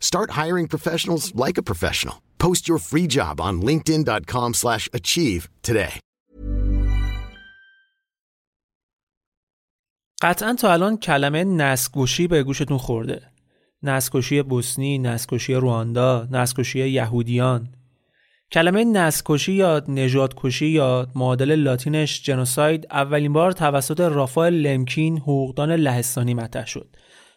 Start hiring professionals like a professional. Post your free job on linkedin.com/achieve slash achieve today. قطعا تا الان کلمه نسکشی به گوشتون خورده. نسکشی بوسنی، نسکشی رواندا، نسکشی یهودیان. کلمه نسکشی یا نژادکشی یا معادل لاتینش جنوساید اولین بار توسط رافائل لمکین حقوقدان لهستانی مطرح شد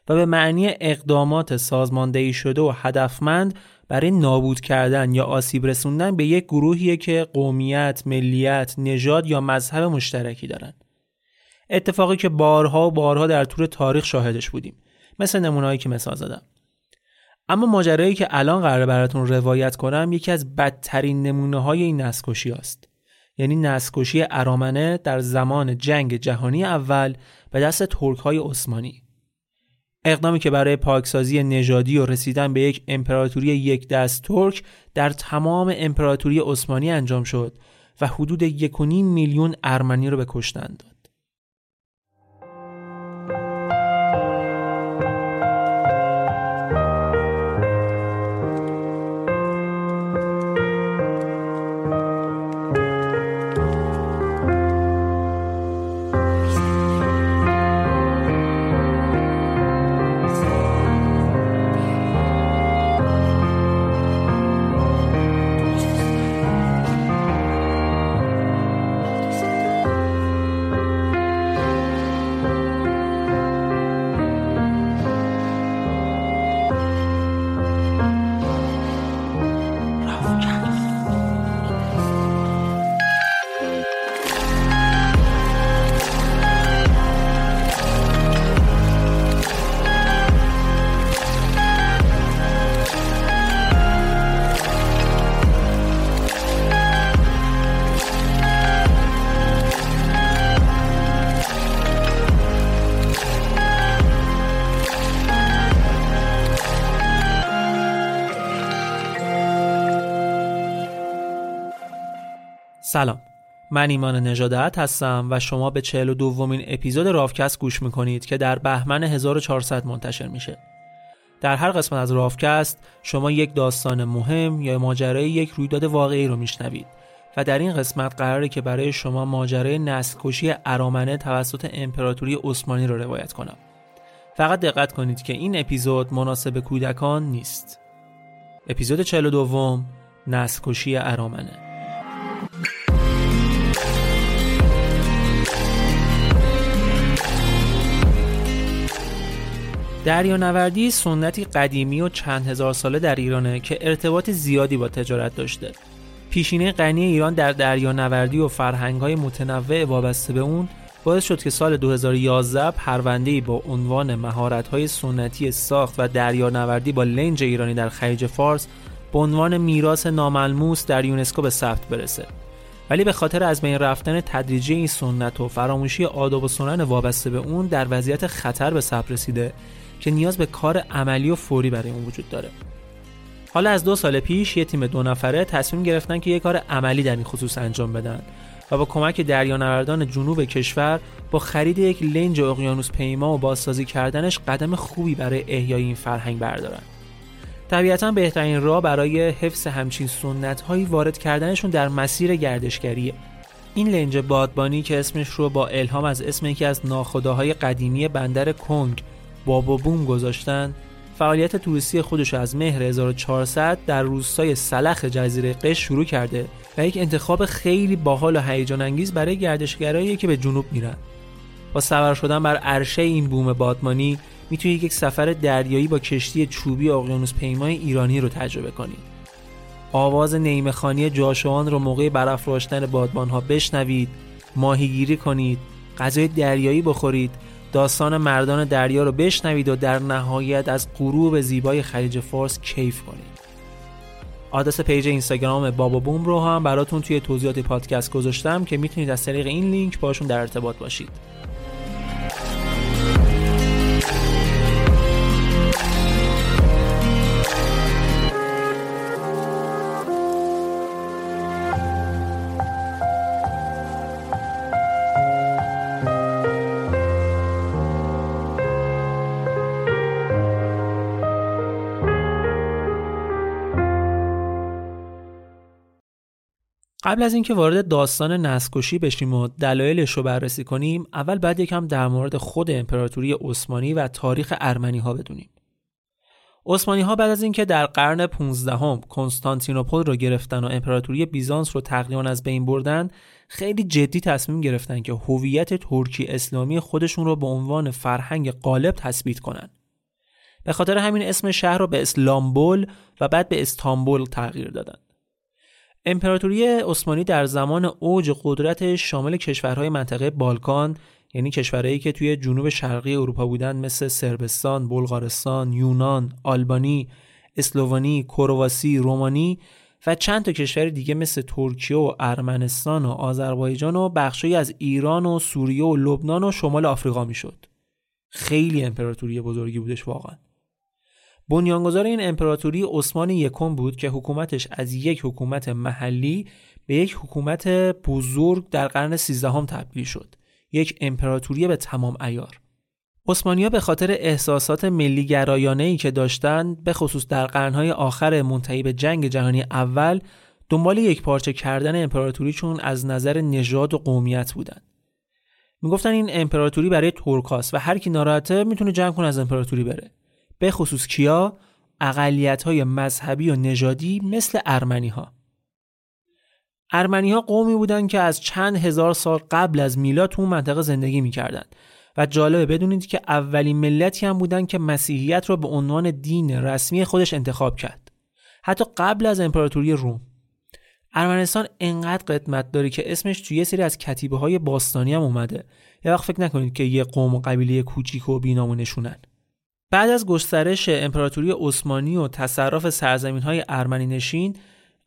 و به معنی اقدامات سازماندهی شده و هدفمند برای نابود کردن یا آسیب رسوندن به یک گروهیه که قومیت، ملیت، نژاد یا مذهب مشترکی دارن. اتفاقی که بارها و بارها در طول تاریخ شاهدش بودیم. مثل نمونهایی که مثال زدم. اما ماجرایی که الان قراره براتون روایت کنم یکی از بدترین نمونه های این نسکشی است. یعنی نسکشی ارامنه در زمان جنگ جهانی اول به دست ترک های عثمانی. اقدامی که برای پاکسازی نژادی و رسیدن به یک امپراتوری یک دست ترک در تمام امپراتوری عثمانی انجام شد و حدود یک میلیون ارمنی رو به کشتن داد. سلام. من ایمان نژادت هستم و شما به 42 دومین اپیزود رافکست گوش می‌کنید که در بهمن 1400 منتشر میشه. در هر قسمت از رافکست شما یک داستان مهم یا ماجرای یک رویداد واقعی رو میشنوید و در این قسمت قراره که برای شما ماجرای نسل ارامنه توسط امپراتوری عثمانی رو روایت کنم. فقط دقت کنید که این اپیزود مناسب کودکان نیست. اپیزود 42 دوم نسل ارامنه. دریانوردی سنتی قدیمی و چند هزار ساله در ایرانه که ارتباط زیادی با تجارت داشته. پیشینه غنی ایران در دریانوردی و فرهنگ‌های متنوع وابسته به اون باعث شد که سال 2011 پرونده‌ای با عنوان مهارت‌های سنتی ساخت و دریانوردی با لنج ایرانی در خلیج فارس به عنوان میراث ناملموس در یونسکو به ثبت برسه. ولی به خاطر از بین رفتن تدریجی این سنت و فراموشی آداب و سنن وابسته به اون در وضعیت خطر به ثبت رسیده که نیاز به کار عملی و فوری برای اون وجود داره. حالا از دو سال پیش یه تیم دو نفره تصمیم گرفتن که یه کار عملی در این خصوص انجام بدن و با کمک دریانوردان جنوب کشور با خرید یک لنج اقیانوس پیما و بازسازی کردنش قدم خوبی برای احیای این فرهنگ بردارن. طبیعتا بهترین راه برای حفظ همچین سنت هایی وارد کردنشون در مسیر گردشگریه. این لنج بادبانی که اسمش رو با الهام از اسم یکی از ناخداهای قدیمی بندر کنگ بابا بوم گذاشتن فعالیت توریستی خودش از مهر 1400 در روستای سلخ جزیره قش شروع کرده و یک انتخاب خیلی باحال و هیجان انگیز برای گردشگرایی که به جنوب میرن. با سوار شدن بر عرشه این بوم بادمانی می‌تونید یک سفر دریایی با کشتی چوبی اقیانوس پیمای ایرانی رو تجربه کنید. آواز نیمه‌خوانی جاشوان رو موقع برافراشتن بادبان ها بشنوید، ماهیگیری کنید، غذای دریایی بخورید داستان مردان دریا رو بشنوید و در نهایت از غروب زیبای خلیج فارس کیف کنید. آدرس page اینستاگرام بابا بوم رو هم براتون توی توضیحات پادکست گذاشتم که می‌تونید از طریق این لینک باشون در ارتباط باشید. قبل از اینکه وارد داستان نسکشی بشیم و دلایلش رو بررسی کنیم اول باید یکم در مورد خود امپراتوری عثمانی و تاریخ ارمنی ها بدونیم. عثمانی ها بعد از اینکه در قرن 15 هم کنستانتینوپل رو گرفتن و امپراتوری بیزانس رو تقریبا از بین بردن خیلی جدی تصمیم گرفتن که هویت ترکی اسلامی خودشون رو به عنوان فرهنگ غالب تثبیت کنن. به خاطر همین اسم شهر رو به اسلامبول و بعد به استانبول تغییر دادن. امپراتوری عثمانی در زمان اوج قدرت شامل کشورهای منطقه بالکان یعنی کشورهایی که توی جنوب شرقی اروپا بودند مثل سربستان، بلغارستان، یونان، آلبانی، اسلوونی، کرواسی، رومانی و چند تا کشور دیگه مثل ترکیه و ارمنستان و آذربایجان و بخشی از ایران و سوریه و لبنان و شمال آفریقا می‌شد. خیلی امپراتوری بزرگی بودش واقعا. بنیانگذار این امپراتوری عثمان یکم بود که حکومتش از یک حکومت محلی به یک حکومت بزرگ در قرن سیزدهم تبدیل شد. یک امپراتوری به تمام ایار عثمانیا به خاطر احساسات ملی گرایانه ای که داشتند به خصوص در قرنهای آخر منتهی به جنگ جهانی اول دنبال یک پارچه کردن امپراتوری چون از نظر نژاد و قومیت بودند می‌گفتن این امپراتوری برای ترکاست و هر کی ناراحته می‌تونه جنگ کنه از امپراتوری بره. به خصوص کیا اقلیت های مذهبی و نژادی مثل ارمنی ها ارمنی ها قومی بودند که از چند هزار سال قبل از میلاد تو منطقه زندگی می‌کردند و جالبه بدونید که اولین ملتی هم بودند که مسیحیت را به عنوان دین رسمی خودش انتخاب کرد. حتی قبل از امپراتوری روم. ارمنستان انقدر قدمت داره که اسمش توی یه سری از کتیبه های باستانی هم اومده. یه وقت فکر نکنید که یه قوم و قبیله کوچیک و بینامونشونن. بعد از گسترش امپراتوری عثمانی و تصرف سرزمین های ارمنی نشین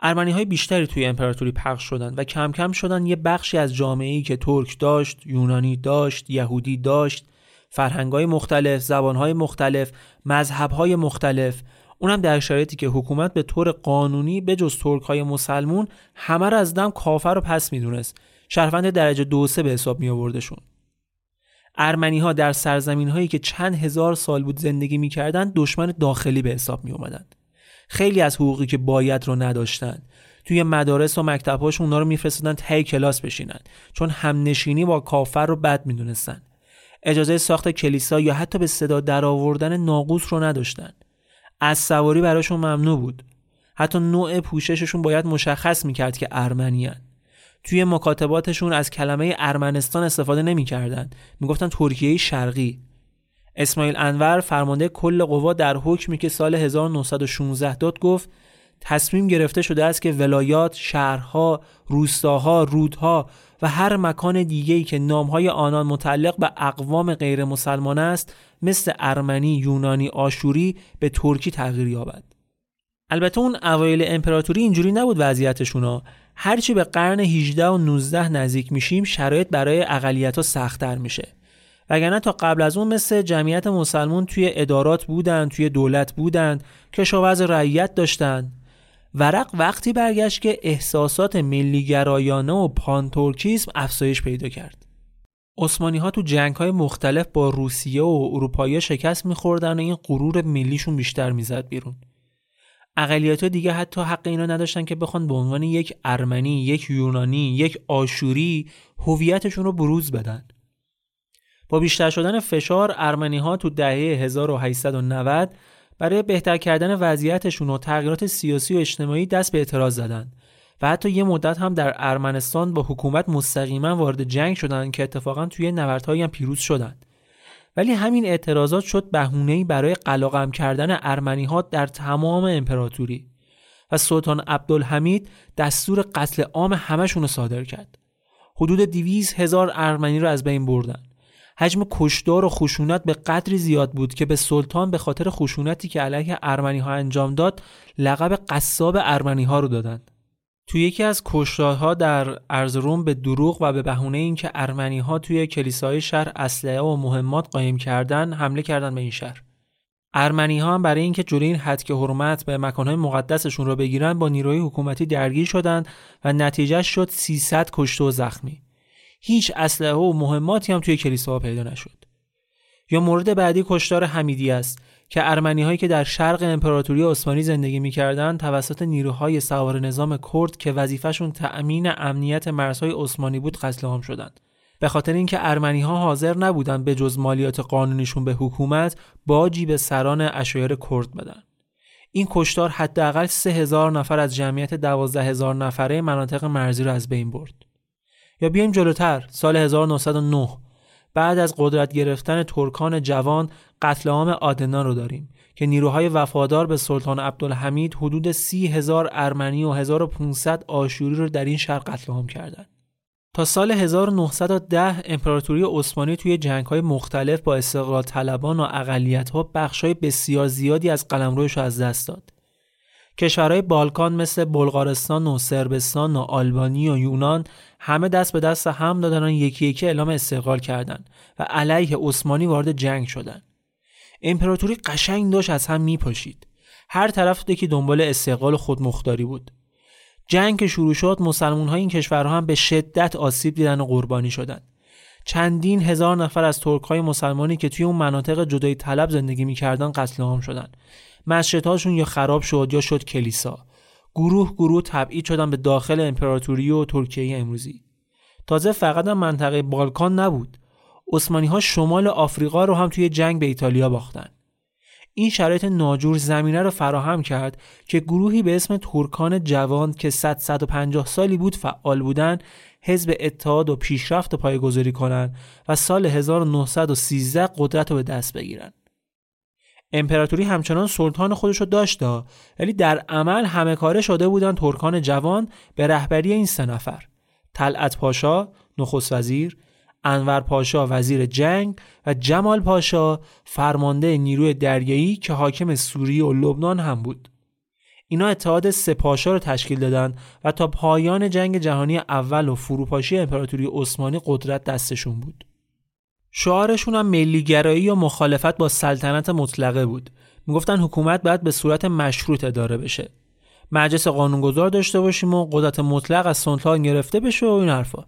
ارمنی های بیشتری توی امپراتوری پخش شدند و کم کم شدن یه بخشی از جامعه که ترک داشت، یونانی داشت، یهودی داشت، فرهنگ های مختلف، زبان های مختلف، مذهب های مختلف. اونم در شرایطی که حکومت به طور قانونی به جز ترک های مسلمون همه را از دم کافر رو پس می‌دونست. شهروند درجه دو سه به حساب می آوردشون ارمنی ها در سرزمین هایی که چند هزار سال بود زندگی می‌کردند دشمن داخلی به حساب می اومدند. خیلی از حقوقی که باید رو نداشتند. توی مدارس و مکتبهاش اونا رو میفرستادن تی کلاس بشینن چون همنشینی با کافر رو بد می‌دونستن. اجازه ساخت کلیسا یا حتی به صدا درآوردن ناقوس رو نداشتن از سواری براشون ممنوع بود. حتی نوع پوشششون باید مشخص می‌کرد که ارمنیان توی مکاتباتشون از کلمه ارمنستان استفاده نمی‌کردند می‌گفتن ترکیه شرقی. اسماعیل انور فرمانده کل قوا در حکمی که سال 1916 داد گفت تصمیم گرفته شده است که ولایات، شهرها، روستاها، رودها و هر مکان دیگه‌ای که نامهای آنان متعلق به اقوام غیر مسلمان است مثل ارمنی، یونانی، آشوری به ترکی تغییر یابد. البته اون اوایل امپراتوری اینجوری نبود وضعیتشون هرچی به قرن 18 و 19 نزدیک میشیم شرایط برای اقلیت ها سختتر میشه. وگرنه تا قبل از اون مثل جمعیت مسلمون توی ادارات بودن توی دولت بودن کشاورز رعیت داشتن. ورق وقتی برگشت که احساسات ملیگرایانه و پانتورکیسم افزایش پیدا کرد. عثمانی ها تو جنگ های مختلف با روسیه و اروپایی شکست میخوردن و این غرور ملیشون بیشتر می‌زد بیرون. اقلیت دیگه حتی حق اینا نداشتن که بخوان به عنوان یک ارمنی، یک یونانی، یک آشوری هویتشون رو بروز بدن. با بیشتر شدن فشار ارمنی ها تو دهه 1890 برای بهتر کردن وضعیتشون و تغییرات سیاسی و اجتماعی دست به اعتراض زدن و حتی یه مدت هم در ارمنستان با حکومت مستقیما وارد جنگ شدند که اتفاقا توی نبردهایی هم پیروز شدند ولی همین اعتراضات شد بهونه‌ای برای قلاقم کردن ارمنی ها در تمام امپراتوری و سلطان عبدالحمید دستور قتل عام همشون رو صادر کرد. حدود دیویز هزار ارمنی رو از بین بردن. حجم کشدار و خشونت به قدری زیاد بود که به سلطان به خاطر خشونتی که علیه ارمنی ها انجام داد لقب قصاب ارمنی ها رو دادند. توی یکی از کشتارها در ارزروم به دروغ و به بهونه اینکه ارمنی ها توی کلیسای شهر اسلحه و مهمات قایم کردن حمله کردن به این شهر. ارمنی ها هم برای اینکه جلوی این حد که حرمت به مکانهای مقدسشون رو بگیرن با نیروی حکومتی درگیر شدند و نتیجه شد 300 کشته و زخمی. هیچ اسلحه و مهماتی هم توی کلیساها پیدا نشد. یا مورد بعدی کشتار حمیدی است. که ارمنی هایی که در شرق امپراتوری عثمانی زندگی می‌کردند توسط نیروهای سوار نظام کرد که وظیفهشون تأمین امنیت مرزهای عثمانی بود قتل عام شدند. به خاطر اینکه ارمنی ها حاضر نبودند به جز مالیات قانونیشون به حکومت باجی به سران اشایر کرد بدن. این کشتار حداقل سه هزار نفر از جمعیت دوازده هزار نفره مناطق مرزی را از بین برد. یا بیایم جلوتر سال 1909 بعد از قدرت گرفتن ترکان جوان قتل عام آدنان رو داریم که نیروهای وفادار به سلطان عبدالحمید حدود سی هزار ارمنی و 1500 آشوری رو در این شهر قتل عام کردند. تا سال 1910 امپراتوری عثمانی توی جنگ‌های مختلف با استقلال طلبان و اقلیت‌ها بخشای بسیار زیادی از قلمروش از دست داد. کشورهای بالکان مثل بلغارستان و سربستان و آلبانی و یونان همه دست به دست هم دادن و یکی یکی اعلام استقلال کردند و علیه عثمانی وارد جنگ شدند. امپراتوری قشنگ داشت از هم میپاشید. هر طرف که دنبال استقلال خودمختاری بود. جنگ که شروع شد مسلمون های این کشورها هم به شدت آسیب دیدن و قربانی شدند. چندین هزار نفر از ترک های مسلمانی که توی اون مناطق جدای طلب زندگی می‌کردن قتل عام شدند. مسجدهاشون یا خراب شد یا شد کلیسا. گروه گروه تبعید شدن به داخل امپراتوری و ترکیه امروزی. تازه فقط هم منطقه بالکان نبود. عثمانی ها شمال آفریقا رو هم توی جنگ به ایتالیا باختن. این شرایط ناجور زمینه رو فراهم کرد که گروهی به اسم ترکان جوان که 100 150 سالی بود فعال بودن حزب اتحاد و پیشرفت پایگذاری کنند و سال 1913 قدرت رو به دست بگیرن. امپراتوری همچنان سلطان خودش رو داشت ولی در عمل همه کاره شده بودن ترکان جوان به رهبری این سه نفر طلعت پاشا نخست وزیر انور پاشا وزیر جنگ و جمال پاشا فرمانده نیروی دریایی که حاکم سوریه و لبنان هم بود. اینا اتحاد سپاشا رو تشکیل دادن و تا پایان جنگ جهانی اول و فروپاشی امپراتوری عثمانی قدرت دستشون بود. شعارشون هم ملیگرایی و مخالفت با سلطنت مطلقه بود. می‌گفتن حکومت باید به صورت مشروط اداره بشه. مجلس قانونگذار داشته باشیم و قدرت مطلق از سلطان گرفته بشه و این حرفا.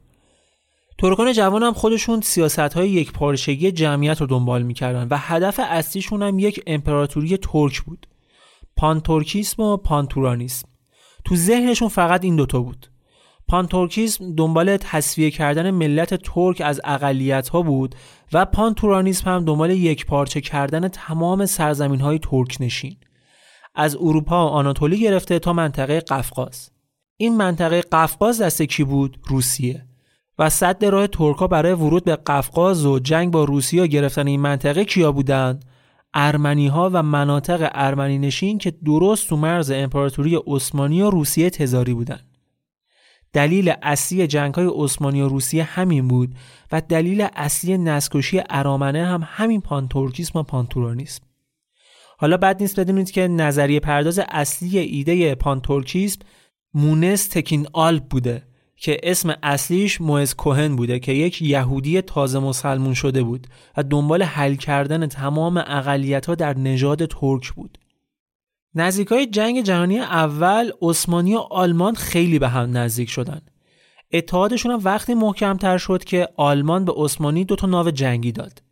ترکان جوان هم خودشون سیاست های یک پارچگی جمعیت رو دنبال می‌کردن و هدف اصلیشون هم یک امپراتوری ترک بود پانتورکیسم و پانتورانیسم. تو ذهنشون فقط این دوتا بود. پانتورکیسم دنبال تصفیه کردن ملت ترک از اقلیت ها بود و پانتورانیسم هم دنبال یک پارچه کردن تمام سرزمین های ترک نشین از اروپا و آناتولی گرفته تا منطقه قفقاز. این منطقه قفقاز دست کی بود؟ روسیه. و صد راه ترکا برای ورود به قفقاز و جنگ با روسیه گرفتن این منطقه کیا بودند ارمنی ها و مناطق ارمنی نشین که درست تو مرز امپراتوری عثمانی و روسیه تزاری بودند دلیل اصلی جنگ های عثمانی و روسیه همین بود و دلیل اصلی نسل‌کشی ارامنه هم همین پانتورکیسم و پانتورانیسم. حالا بد نیست بدونید که نظریه پرداز اصلی ایده پانتورکیسم مونس تکین آلپ بوده. که اسم اصلیش موئیز کوهن بوده که یک یهودی تازه مسلمون شده بود و دنبال حل کردن تمام اقلیت ها در نژاد ترک بود. نزدیکای جنگ جهانی اول عثمانی و آلمان خیلی به هم نزدیک شدن. اتحادشون هم وقتی محکمتر شد که آلمان به عثمانی دو تا ناو جنگی داد.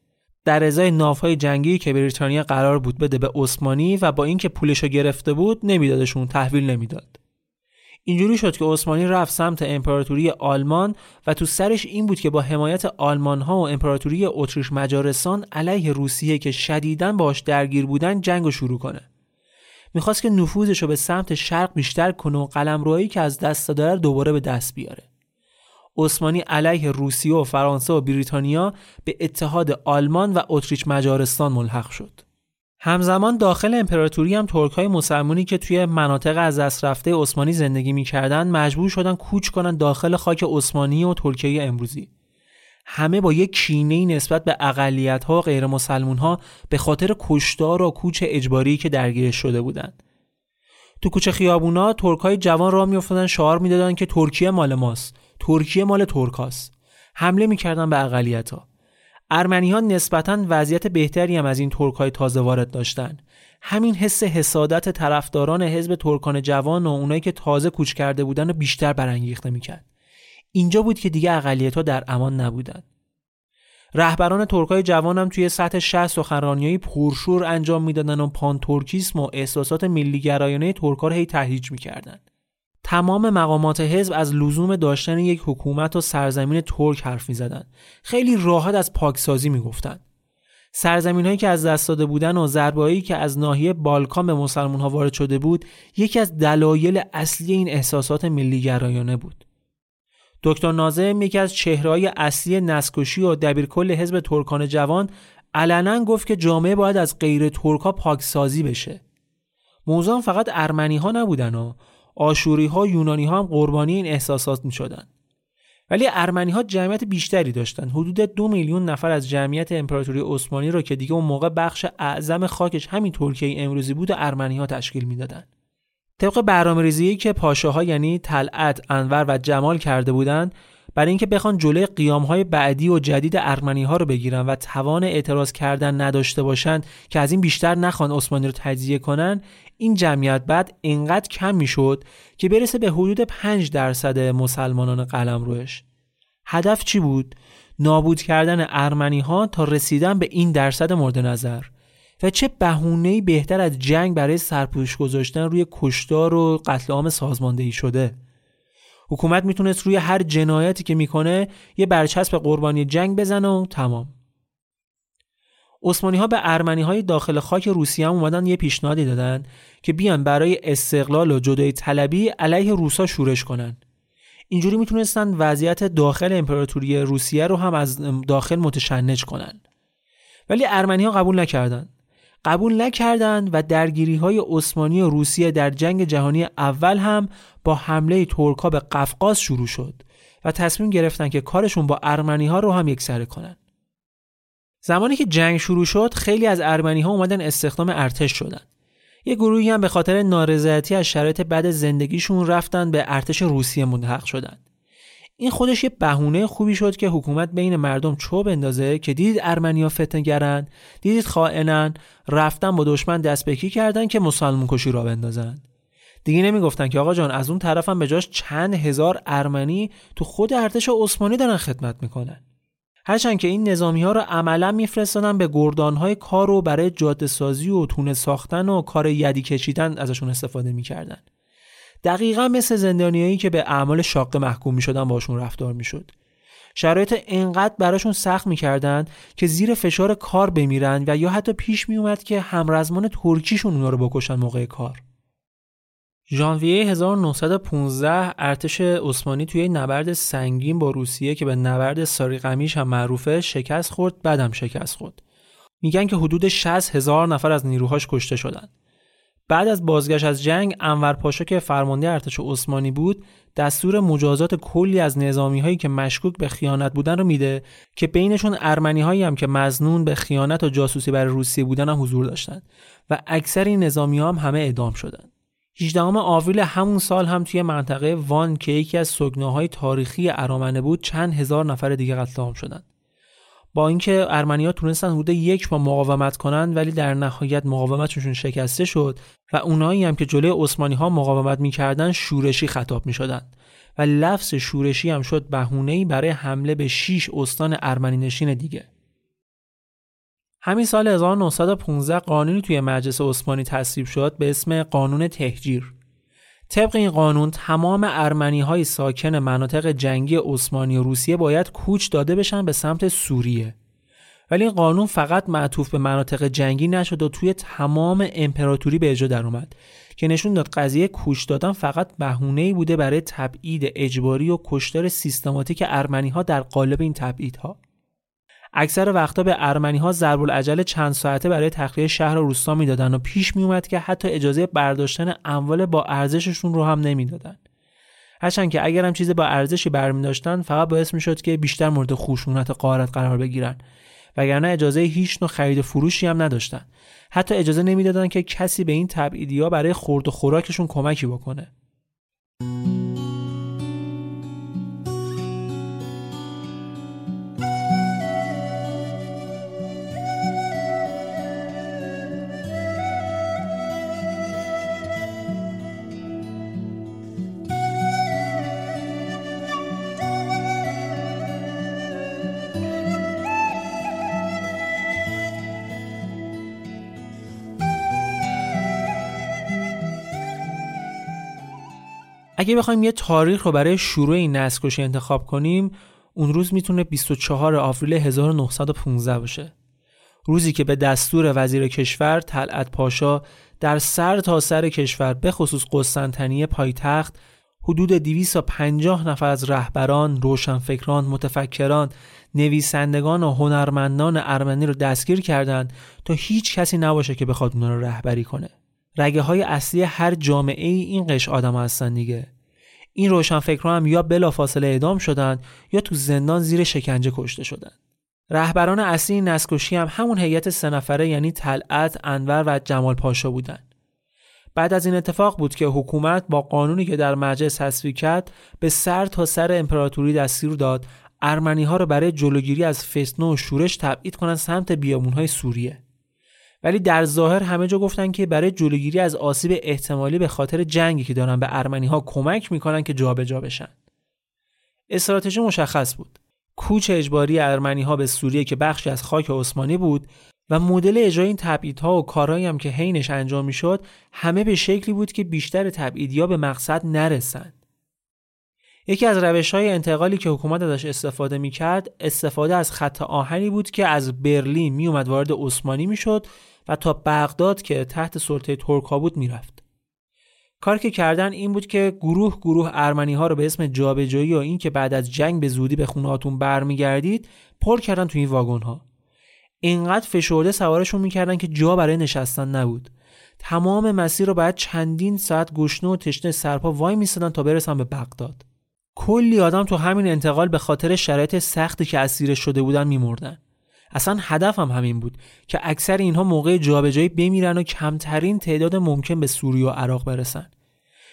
در ازای ناوهای جنگی که بریتانیا قرار بود بده به عثمانی و با اینکه پولش گرفته بود نمیدادشون تحویل نمی‌داد. اینجوری شد که عثمانی رفت سمت امپراتوری آلمان و تو سرش این بود که با حمایت آلمان ها و امپراتوری اتریش مجارستان علیه روسیه که شدیداً باش درگیر بودن جنگ شروع کنه. می‌خواست که نفوذش رو به سمت شرق بیشتر کنه و قلمروهایی که از دست داره دوباره به دست بیاره. عثمانی علیه روسیه و فرانسه و بریتانیا به اتحاد آلمان و اتریش مجارستان ملحق شد. همزمان داخل امپراتوری هم ترک های مسلمانی که توی مناطق از دست رفته عثمانی زندگی می‌کردن مجبور شدن کوچ کنن داخل خاک عثمانی و ترکیه امروزی. همه با یک کینه نسبت به اقلیت ها و غیر مسلمون ها به خاطر کشتار و کوچ اجباری که درگیرش شده بودند. تو کوچه خیابونا ترک های جوان را میافتادن شعار می‌دادن که ترکیه مال ماست. ترکیه مال ترکاست حمله می‌کردن به اقلیت ها ارمنی ها نسبتا وضعیت بهتری هم از این ترک های تازه وارد داشتن. همین حس حسادت طرفداران حزب ترکان جوان و اونایی که تازه کوچ کرده بودن رو بیشتر برانگیخته می‌کرد. اینجا بود که دیگه اقلیت ها در امان نبودن. رهبران ترکای جوان هم توی سطح شهر سخنرانیایی پرشور انجام می‌دادن و پان ترکیسم و احساسات ملیگرایانه ترکا رو هی تهیج می‌کردن. تمام مقامات حزب از لزوم داشتن یک حکومت و سرزمین ترک حرف می زدن. خیلی راحت از پاکسازی می گفتن. سرزمین هایی که از دست داده بودن و ضربهایی که از ناحیه بالکان به مسلمان ها وارد شده بود یکی از دلایل اصلی این احساسات ملیگرایانه بود. دکتر نازم یکی از چهرهای اصلی نسکشی و دبیرکل حزب ترکان جوان علنا گفت که جامعه باید از غیر ترکا پاکسازی بشه. موضوع فقط ارمنی ها نبودن و آشوری ها یونانی ها هم قربانی این احساسات می شدن. ولی ارمنی ها جمعیت بیشتری داشتن حدود دو میلیون نفر از جمعیت امپراتوری عثمانی را که دیگه اون موقع بخش اعظم خاکش همین ترکیه امروزی بود و ارمنی ها تشکیل می‌دادند طبق برنامه‌ریزی که پاشاها یعنی طلعت انور و جمال کرده بودند برای اینکه بخوان جلوی قیام های بعدی و جدید ارمنی ها رو بگیرن و توان اعتراض کردن نداشته باشند که از این بیشتر نخوان عثمانی رو تجزیه کنن این جمعیت بعد اینقدر کم می‌شد که برسه به حدود 5 درصد مسلمانان قلم روش. هدف چی بود؟ نابود کردن ارمنی ها تا رسیدن به این درصد مورد نظر. و چه بهونه‌ای بهتر از جنگ برای سرپوش گذاشتن روی کشتار و قتل عام سازماندهی شده. حکومت می‌تونست روی هر جنایتی که می‌کنه یه برچسب قربانی جنگ بزنه و تمام. عثمانی ها به ارمنی های داخل خاک روسیه هم اومدن یه پیشنهادی دادن که بیان برای استقلال و جدای طلبی علیه روسا شورش کنن. اینجوری می‌تونستن وضعیت داخل امپراتوری روسیه رو هم از داخل متشنج کنن. ولی ارمنی ها قبول نکردند قبول نکردند و درگیری های عثمانی و روسیه در جنگ جهانی اول هم با حمله ترکا به قفقاز شروع شد و تصمیم گرفتن که کارشون با ارمنی ها رو هم یکسره کنن. زمانی که جنگ شروع شد خیلی از ارمنی ها اومدن استخدام ارتش شدن. یه گروهی هم به خاطر نارضایتی از شرایط بد زندگیشون رفتن به ارتش روسیه ملحق شدن. این خودش یه بهونه خوبی شد که حکومت بین مردم چوب اندازه که دیدید ارمنیا فتنگرن دیدید خائنن رفتن با دشمن دست بکی کردن که مسلمون کشی را بندازن دیگه نمی‌گفتن که آقا جان از اون طرفم به جاش چند هزار ارمنی تو خود ارتش عثمانی دارن خدمت می‌کنن هرچند که این نظامی ها رو عملا میفرستادن به گردان های کار رو برای جاده سازی و تونه ساختن و کار یدی کشیدن ازشون استفاده می‌کردن. دقیقا مثل زندانیایی که به اعمال شاقه محکوم می‌شدن باشون رفتار می‌شد. شرایط انقدر براشون سخت می‌کردن که زیر فشار کار بمیرن و یا حتی پیش میومد که همرزمان ترکیشون اونا رو بکشن موقع کار. ژانویه 1915 ارتش عثمانی توی نبرد سنگین با روسیه که به نبرد ساریقمیش هم معروفه شکست خورد بعدم شکست خورد. میگن که حدود 60 هزار نفر از نیروهاش کشته شدند بعد از بازگشت از جنگ انور پاشا که فرمانده ارتش عثمانی بود دستور مجازات کلی از نظامی هایی که مشکوک به خیانت بودن رو میده که بینشون ارمنی هایی هم که مزنون به خیانت و جاسوسی برای روسیه بودن هم حضور داشتند و اکثر این نظامی ها هم همه اعدام شدند 18 آوریل همون سال هم توی منطقه وان که یکی از سکناهای تاریخی ارامنه بود چند هزار نفر دیگه قتل عام شدند با اینکه ارمنیا تونستن حدود یک ماه مقاومت کنند ولی در نهایت مقاومتشون شکسته شد و اونایی هم که جلوی عثمانی ها مقاومت می‌کردن شورشی خطاب می‌شدند. و لفظ شورشی هم شد بهونه‌ای برای حمله به 6 استان ارمنی نشین دیگه. همین سال 1915 قانونی توی مجلس عثمانی تصویب شد به اسم قانون تهجیر. طبق این قانون تمام ارمنی های ساکن مناطق جنگی عثمانی و روسیه باید کوچ داده بشن به سمت سوریه. ولی این قانون فقط معطوف به مناطق جنگی نشد و توی تمام امپراتوری به اجرا در اومد که نشون داد قضیه کوچ دادن فقط بهونه‌ای بوده برای تبعید اجباری و کشتار سیستماتیک ارمنی ها در قالب این تبعیدها. اکثر وقتا به ارمنی ها ضرب العجل چند ساعته برای تخلیه شهر و روستا می‌دادن و پیش می اومد که حتی اجازه برداشتن اموال با ارزششون رو هم نمی‌دادن. هرچند که اگر هم چیز با ارزشی برمی داشتن فقط باعث می شد که بیشتر مورد خشونت قارت قرار بگیرن. وگرنه اجازه هیچ نوع خرید و فروشی هم نداشتن. حتی اجازه نمی‌دادن که کسی به این تبعیدی برای خورد و خوراکشون کمکی بکنه. اگه بخوایم یه تاریخ رو برای شروع این نسل انتخاب کنیم اون روز می‌تونه 24 آوریل 1915 باشه روزی که به دستور وزیر کشور طلعت پاشا در سر تا سر کشور به خصوص قسطنطنیه پایتخت حدود 250 نفر از رهبران، روشنفکران، متفکران، نویسندگان و هنرمندان ارمنی رو دستگیر کردند تا هیچ کسی نباشه که بخواد اونا رو رهبری کنه. رگه های اصلی هر جامعه ای این قش آدم هستن دیگه. این روشنفکران هم یا بلافاصله اعدام شدن یا تو زندان زیر شکنجه کشته شدن. رهبران اصلی این نسکشی هم همون هیئت سه نفره یعنی طلعت انور و جمال پاشا بودن. بعد از این اتفاق بود که حکومت با قانونی که در مجلس تصویب کرد به سر تا سر امپراتوری دستور داد ارمنی ها رو برای جلوگیری از فتنه و شورش تبعید کنند سمت بیابون های سوریه. ولی در ظاهر همه جا گفتن که برای جلوگیری از آسیب احتمالی به خاطر جنگی که دارن به ارمنی ها کمک می‌کنن که جابجا جا بشن. استراتژی مشخص بود. کوچ اجباری ارمنی ها به سوریه که بخشی از خاک عثمانی بود و مدل اجرای این تبعیدها و کارهایی هم که حینش انجام می‌شد همه به شکلی بود که بیشتر تبعیدیا به مقصد نرسند یکی از روش های انتقالی که حکومت ازش استفاده می‌کرد استفاده از خط آهنی بود که از برلین میومد وارد عثمانی می‌شد و تا بغداد که تحت سلطه ترک بود می‌رفت. کار که کردن این بود که گروه گروه ارمنی ها رو به اسم جابجایی و این که بعد از جنگ به زودی به خونهاتون برمیگردید پر کردن توی این واگن ها. اینقدر فشرده سوارشون می‌کردن که جا برای نشستن نبود. تمام مسیر رو بعد چندین ساعت گشنه و تشنه سرپا وای میستادن تا برسن به بغداد. کلی آدم تو همین انتقال به خاطر شرایط سختی که اسیر شده بودن میمردن. اصلا هدفم هم همین بود که اکثر اینها موقع جابجایی بمیرن و کمترین تعداد ممکن به سوریه و عراق برسن.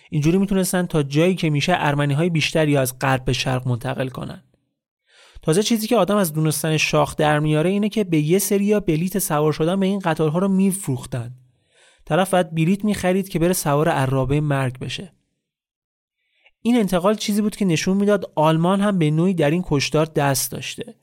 اینجوری می‌تونستن تا جایی که میشه ارمنی های بیشتری از غرب به شرق منتقل کنن. تازه چیزی که آدم از دونستن شاخ در میاره اینه که به یه سری بلیت سوار شدن به این قطارها رو میفروختن. طرف باید بلیت می‌خرید که بره سوار عرابه مرگ بشه. این انتقال چیزی بود که نشون می‌داد آلمان هم به نوعی در این کشدار دست داشته.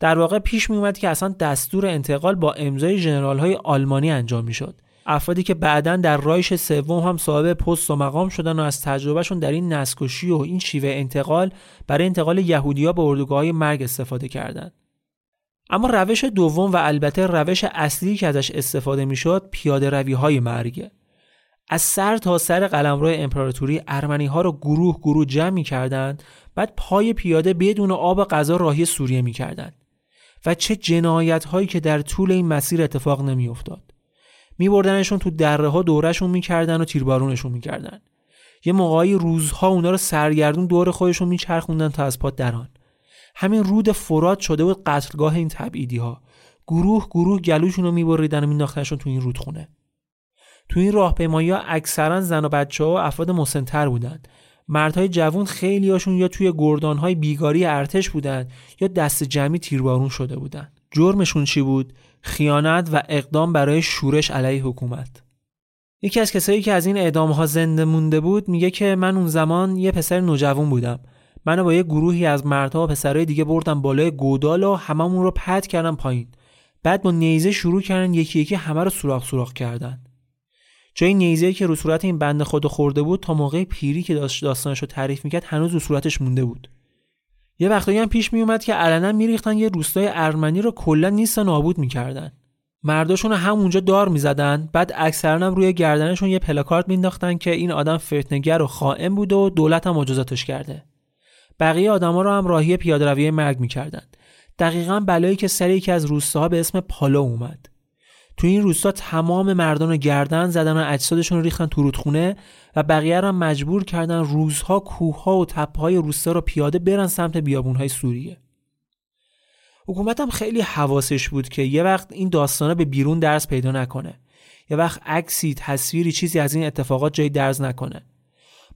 در واقع پیش می اومد که اصلا دستور انتقال با امضای ژنرال های آلمانی انجام می شد. افرادی که بعدا در رایش سوم هم صاحب پست و مقام شدن و از تجربهشون در این نسکشی و این شیوه انتقال برای انتقال یهودیا به اردوگاه های مرگ استفاده کردند. اما روش دوم و البته روش اصلی که ازش استفاده می‌شد پیاده روی های مرگه. از سر تا سر قلمرو امپراتوری ارمنی ها رو گروه گروه جمع می کردند بعد پای پیاده بدون آب غذا راهی سوریه می کردند. و چه جنایت هایی که در طول این مسیر اتفاق نمی افتاد. می بردنشون تو دره ها دورشون می‌کردن و تیربارونشون می‌کردن. یه موقعی روزها اونا رو سرگردون دور خودشون میچرخوندن تا از پات دران. همین رود فرات شده بود قتلگاه این تبعیدی ها. گروه گروه گلوشون رو میبریدن و مینداختنشون تو این رودخونه. تو این راهپیمایی ها اکثرا زن و بچه ها و افراد مسنتر بودند مردهای جوون خیلی هاشون یا توی گردانهای بیگاری ارتش بودن یا دست جمعی تیربارون شده بودن. جرمشون چی بود؟ خیانت و اقدام برای شورش علیه حکومت. یکی از کسایی که از این اعدام ها زنده مونده بود میگه که من اون زمان یه پسر نوجوان بودم. منو با یه گروهی از مردها و پسرهای دیگه بردم بالای گودال و هممون رو پد کردم پایین. بعد با نیزه شروع کردن یکی یکی همه رو سوراخ سوراخ کردن. جای نیزه که رو صورت این بند خود خورده بود تا موقع پیری که داشت داستانش رو تعریف می‌کرد هنوز رو صورتش مونده بود. یه وقتایی هم پیش میومد که علنا میریختن یه روستای ارمنی رو کلا نیست نابود می‌کردن. مرداشون همونجا دار می‌زدن بعد اکثرا هم روی گردنشون یه پلاکارد مینداختن که این آدم فتنگر و خائن بوده و دولت هم مجازاتش کرده. بقیه آدما رو هم راهی پیاده روی مرگ می‌کردن. دقیقا بلایی که سر یکی از روستاها به اسم پالو اومد. تو این روستا تمام مردان رو گردن زدن و اجسادشون رو ریختن تو رودخونه و بقیه رو مجبور کردن روزها کوهها و تپه‌های روستا رو پیاده برن سمت بیابونهای سوریه. حکومت هم خیلی حواسش بود که یه وقت این داستانه به بیرون درس پیدا نکنه. یه وقت عکسی تصویری چیزی از این اتفاقات جای درز نکنه.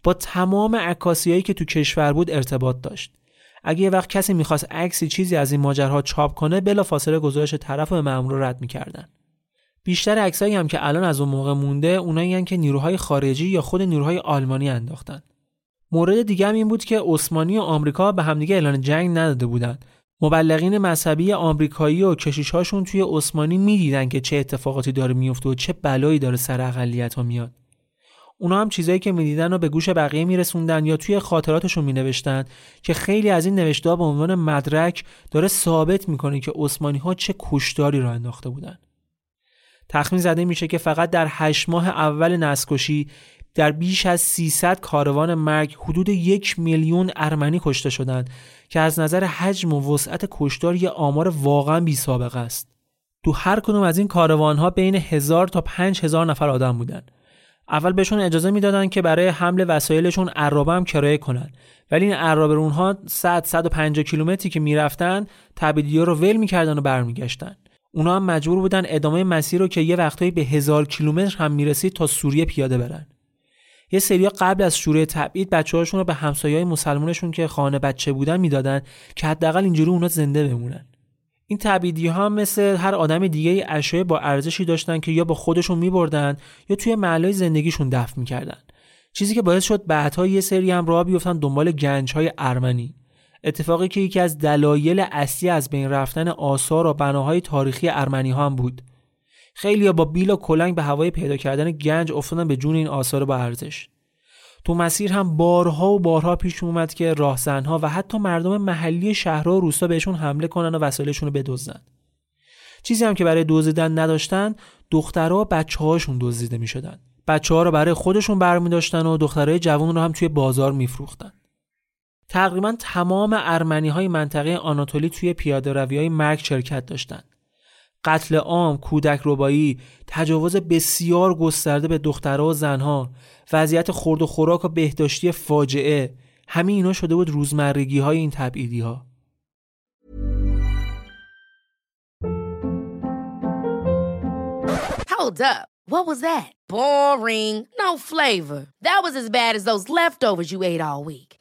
با تمام عکاسیایی که تو کشور بود ارتباط داشت. اگه یه وقت کسی می‌خواست عکسی چیزی از این ماجرها چاپ کنه بلا فاصله گزارش طرف و مأمور رد می‌کردن. بیشتر عکسایی هم که الان از اون موقع مونده اونایی که نیروهای خارجی یا خود نیروهای آلمانی انداختن. مورد دیگه هم این بود که عثمانی و آمریکا به همدیگه اعلان جنگ نداده بودند. مبلغین مذهبی آمریکایی و کشیشاشون توی عثمانی می‌دیدن که چه اتفاقاتی داره میفته و چه بلایی داره سر اقلیت ها میاد. اونا هم چیزایی که می‌دیدن و به گوش بقیه میرسوندن یا توی خاطراتشون مینوشتن که خیلی از این نوشته به عنوان مدرک داره ثابت می‌کنه که عثمانی ها چه کشداری را انداخته بودن. تخمین زده میشه که فقط در هشت ماه اول نسکشی در بیش از 300 کاروان مرگ حدود یک میلیون ارمنی کشته شدند که از نظر حجم و وسعت کشتار یه آمار واقعا بی سابقه است. تو هر کدوم از این کاروان ها بین هزار تا پنج هزار نفر آدم بودن. اول بهشون اجازه می‌دادن که برای حمل وسایلشون عرابه هم کرایه کنن ولی این عرابه اونها 100 150 کیلومتری که می‌رفتن تبدیلی رو ول می‌کردن و برمیگشتن اونا هم مجبور بودن ادامه مسیر رو که یه وقتایی به هزار کیلومتر هم می‌رسید تا سوریه پیاده برن. یه سریا قبل از شروع تبعید بچه‌هاشون رو به همسایه‌های مسلمانشون که خانه بچه بودن می‌دادن که حداقل اینجوری اونا زنده بمونن. این تبعیدی ها مثل هر آدم دیگه اشیاء با ارزشی داشتن که یا با خودشون میبردن یا توی محلهای زندگیشون دفن می‌کردن. چیزی که باعث شد بعدها یه سری هم راه بیفتن دنبال گنج های ارمنی. اتفاقی که یکی از دلایل اصلی از بین رفتن آثار و بناهای تاریخی ارمنی ها هم بود. خیلی با بیل و کلنگ به هوای پیدا کردن گنج افتادن به جون این آثار با ارزش. تو مسیر هم بارها و بارها پیش اومد که راهزنها و حتی مردم محلی شهرها و روستا بهشون حمله کنن و وسایلشون رو بدزدن. چیزی هم که برای دزدیدن نداشتن دخترها و بچه هاشون دزدیده می شدن بچه ها رو برای خودشون برمی داشتن و دخترای جوان رو هم توی بازار میفروختن. تقریبا تمام ارمنی های منطقه آناتولی توی پیاده روی های مرگ شرکت داشتند. قتل عام، کودک ربایی، تجاوز بسیار گسترده به دخترها و زنها، وضعیت خورد و خوراک و بهداشتی فاجعه، همه اینا شده بود روزمرگی های این تبعیدی ها. Hold up. What was that? Boring. No flavor. That was as bad as those leftovers you ate all week.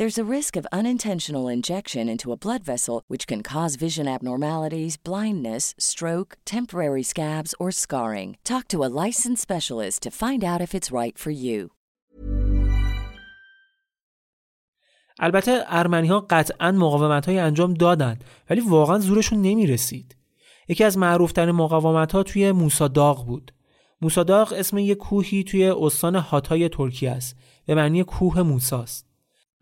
There's a risk of unintentional injection into a blood vessel, which can cause vision abnormalities, blindness, stroke, temporary scabs, or scarring. Talk to a licensed specialist to find out if it's right for you. البته ارمنی ها قطعا مقاومت های انجام دادن ولی واقعا زورشون نمی رسید. یکی از معروفترین مقاومت ها توی موساداغ بود. موساداغ اسم یک کوهی توی استان هاتای ترکیه است به معنی کوه موساست.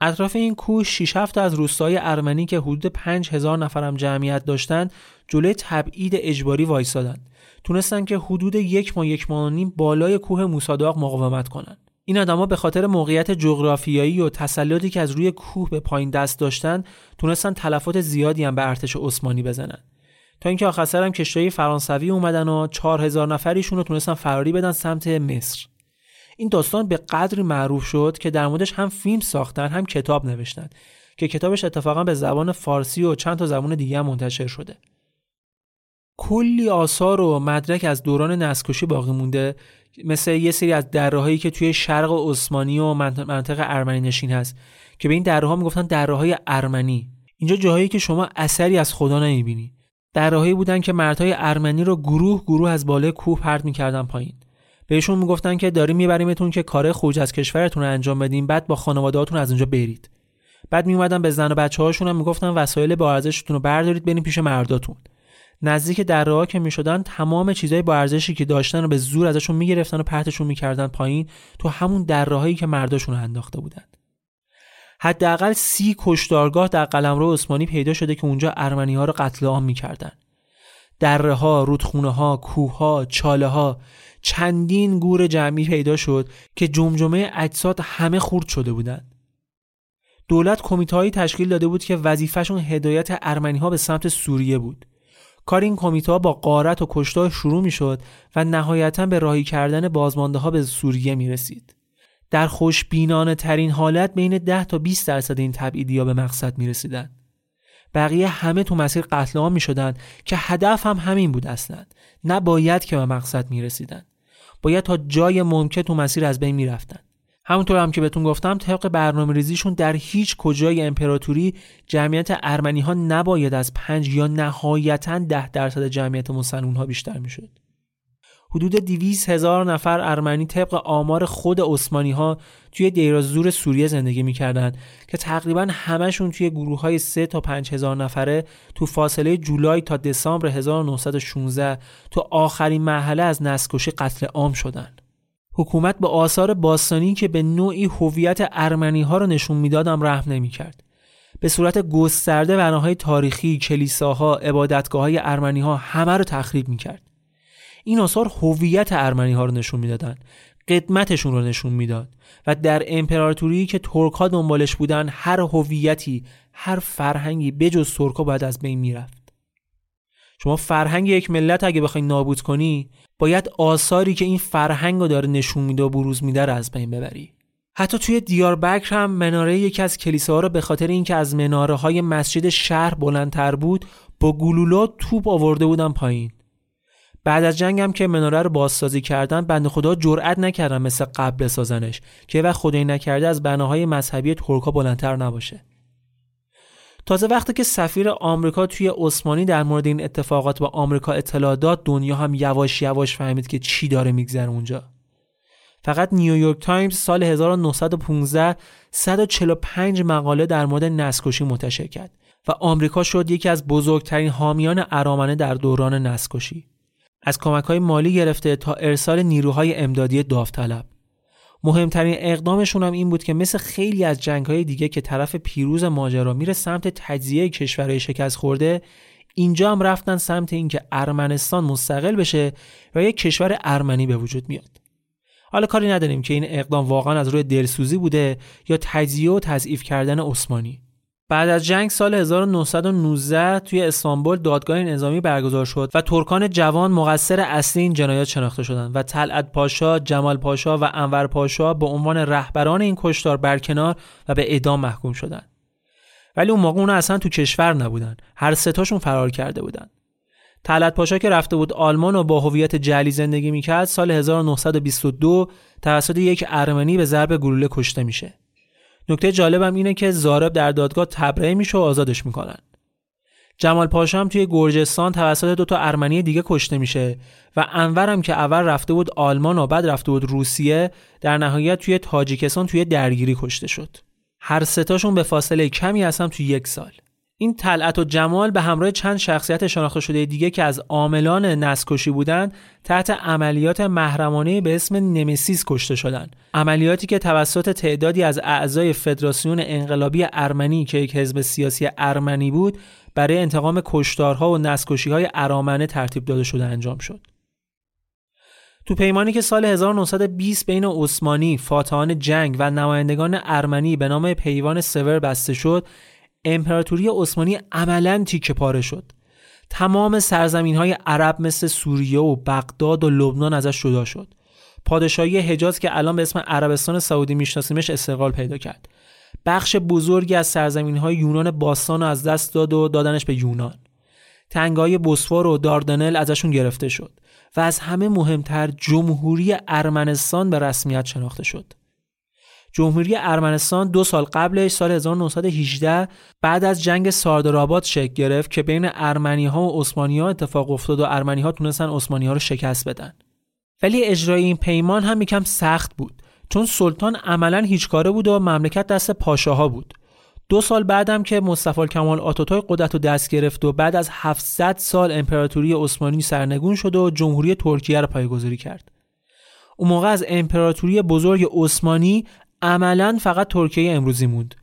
اطراف این کوه 6 7 از روستای ارمنی که حدود 5000 نفرم جمعیت داشتند جلوی تبعید اجباری وایسادند تونستن که حدود یک ماه یک ماه نیم بالای کوه موساداق مقاومت کنند. این آدما به خاطر موقعیت جغرافیایی و تسلطی که از روی کوه به پایین دست داشتن تونستن تلفات زیادی هم به ارتش عثمانی بزنن. تا اینکه آخر سرم کشتی فرانسوی اومدن و 4000 نفریشون رو تونستن فراری بدن سمت مصر. این داستان به قدری معروف شد که در موردش هم فیلم ساختن هم کتاب نوشتن که کتابش اتفاقا به زبان فارسی و چند تا زبان دیگه هم منتشر شده. کلی آثار و مدرک از دوران نسکشی باقی مونده مثل یه سری از دره که توی شرق عثمانی و منطقه ارمنی نشین هست که به این دره ها می‌گفتن دره های ارمنی. اینجا جاهایی که شما اثری از خدا نمی‌بینی. درهایی بودن که مردهای ارمنی رو گروه گروه از بالای کوه پرت می‌کردن پایین. بهشون می‌گفتن که داریم میبریمتون که کار خروج از کشورتون رو انجام بدیم بعد با خانوادهاتون از اونجا برید. بعد میومدن به زن و بچه هاشون هم می‌گفتن وسایل با ارزشتون رو بردارید بریم پیش مرداتون. نزدیک دره ها که می‌شدن تمام چیزای با ارزشی که داشتن رو به زور ازشون می‌گرفتن و پرتشون می‌کردن پایین تو همون دره که مرداشون رو انداخته بودن. حداقل سی کشتارگاه در قلمرو عثمانی پیدا شده که اونجا ارمنی ها رو قتل عام می‌کردن. دره ها، رودخونه ها، کوه ها، چاله ها چندین گور جمعی پیدا شد که جمجمه اجساد همه خورد شده بودند. دولت کمیته تشکیل داده بود که وظیفهشون هدایت ارمنی ها به سمت سوریه بود. کار این کمیته با قارت و کشتار شروع می شد و نهایتا به راهی کردن بازمانده ها به سوریه می رسید. در خوشبینانه ترین حالت بین 10 تا 20 درصد این تبعیدی به مقصد می رسیدن. بقیه همه تو مسیر قتل عام می شدن که هدف هم همین بود اصلا نباید که به مقصد می رسیدن. باید تا جای ممکن تو مسیر از بین می رفتن. همونطور هم که بهتون گفتم طبق برنامه ریزیشون در هیچ کجای امپراتوری جمعیت ارمنی ها نباید از پنج یا نهایتا ده درصد جمعیت مسلمون ها بیشتر می شد. حدود 200 هزار نفر ارمنی طبق آمار خود عثمانی ها توی دیرازور سوریه زندگی می‌کردند که تقریبا همشون توی گروه های 3 تا 5 هزار نفره تو فاصله جولای تا دسامبر 1916 تو آخرین مرحله از نسکشی قتل عام شدند. حکومت به آثار باستانی که به نوعی هویت ارمنی ها رو نشون می‌دادم رحم نمی‌کرد. به صورت گسترده بناهای تاریخی، کلیساها، عبادتگاه های ارمنی ها همه رو تخریب می‌کرد. این آثار هویت ارمنی ها رو نشون می‌دادن قدمتشون رو نشون می‌داد و در امپراتوری که ترک ها دنبالش بودن هر هویتی هر فرهنگی بجز ترک ها باید از بین می‌رفت. شما فرهنگ یک ملت اگه بخوای نابود کنی باید آثاری که این فرهنگ رو داره نشون میده و بروز میده رو از بین ببری. حتی توی دیاربکر هم مناره یکی از کلیساها رو به خاطر اینکه از مناره های مسجد شهر بلندتر بود با گلوله توپ آورده بودن پایین. بعد از جنگ هم که مناره رو بازسازی کردن بنده خدا جرئت نکردن مثل قبل بسازنش که یه وقت خدایی نکرده از بناهای مذهبی ترکا بلندتر نباشه. تازه وقتی که سفیر آمریکا توی عثمانی در مورد این اتفاقات به آمریکا اطلاع داد دنیا هم یواش یواش فهمید که چی داره میگذره اونجا. فقط نیویورک تایمز سال 1915 145 مقاله در مورد نسل‌کشی منتشر کرد و آمریکا شد یکی از بزرگترین حامیان ارامنه در دوران نسکشی از کمک های مالی گرفته تا ارسال نیروهای امدادی داوطلب. مهمترین اقدامشون هم این بود که مثل خیلی از جنگ های دیگه که طرف پیروز ماجرا میره سمت تجزیه کشورهای شکست خورده اینجا هم رفتن سمت اینکه ارمنستان مستقل بشه و یک کشور ارمنی به وجود میاد. حالا کاری نداریم که این اقدام واقعا از روی دلسوزی بوده یا تجزیه و تضعیف کردن عثمانی. بعد از جنگ سال 1919 توی استانبول دادگاه نظامی برگزار شد و ترکان جوان مقصر اصلی این جنایات شناخته شدند و طلعت پاشا، جمال پاشا و انور پاشا به عنوان رهبران این کشتار برکنار و به اعدام محکوم شدند. ولی اون موقع اونا اصلا تو کشور نبودن. هر ستاشون فرار کرده بودن. طلعت پاشا که رفته بود آلمان و با هویت جلی زندگی می‌کرد سال 1922 توسط یک ارمنی به ضرب گلوله کشته میشه. نکته جالبم اینه که زارب در دادگاه تبرئه میشه و آزادش می‌کنن. جمال پاشا هم توی گرجستان توسط دو تا ارمنی دیگه کشته میشه و انورم که اول رفته بود آلمان و بعد رفته بود روسیه در نهایت توی تاجیکستان توی درگیری کشته شد. هر ستاشون به فاصله کمی هستم توی یک سال. این طلعت و جمال به همراه چند شخصیت شناخته شده دیگه که از عاملان نسکشی بودند تحت عملیات محرمانه به اسم نمسیس کشته شدند. عملیاتی که توسط تعدادی از اعضای فدراسیون انقلابی ارمنی که یک حزب سیاسی ارمنی بود برای انتقام کشتارها و نسکشی های ارامنه ترتیب داده شده انجام شد. تو پیمانی که سال 1920 بین عثمانی، فاتحان جنگ و نمایندگان ارمنی به نام پیوان سور بسته شد، امپراتوری عثمانی عملا تیکه پاره شد. تمام سرزمین های عرب مثل سوریه و بغداد و لبنان ازش جدا شد. پادشاهی حجاز که الان به اسم عربستان سعودی میشناسیمش استقلال پیدا کرد. بخش بزرگی از سرزمین های یونان باستان از دست داد و دادنش به یونان. تنگای بوسفور و داردنل ازشون گرفته شد. و از همه مهمتر جمهوری ارمنستان به رسمیت شناخته شد. جمهوری ارمنستان دو سال قبلش سال 1918 بعد از جنگ ساردراباد شکل گرفت که بین ارمنی ها و عثمانی ها اتفاق افتاد و ارمنی ها تونستن عثمانی ها رو شکست بدن. ولی اجرای این پیمان هم یکم سخت بود چون سلطان عملا هیچ کاره بود و مملکت دست پاشاها بود. دو سال بعدم که مصطفی کمال آتاتورک قدرت رو دست گرفت و بعد از 700 سال امپراتوری عثمانی سرنگون شد و جمهوری ترکیه رو پایگذاری کرد. اون موقع از امپراتوری بزرگ عثمانی عملا فقط ترکیه امروزی موند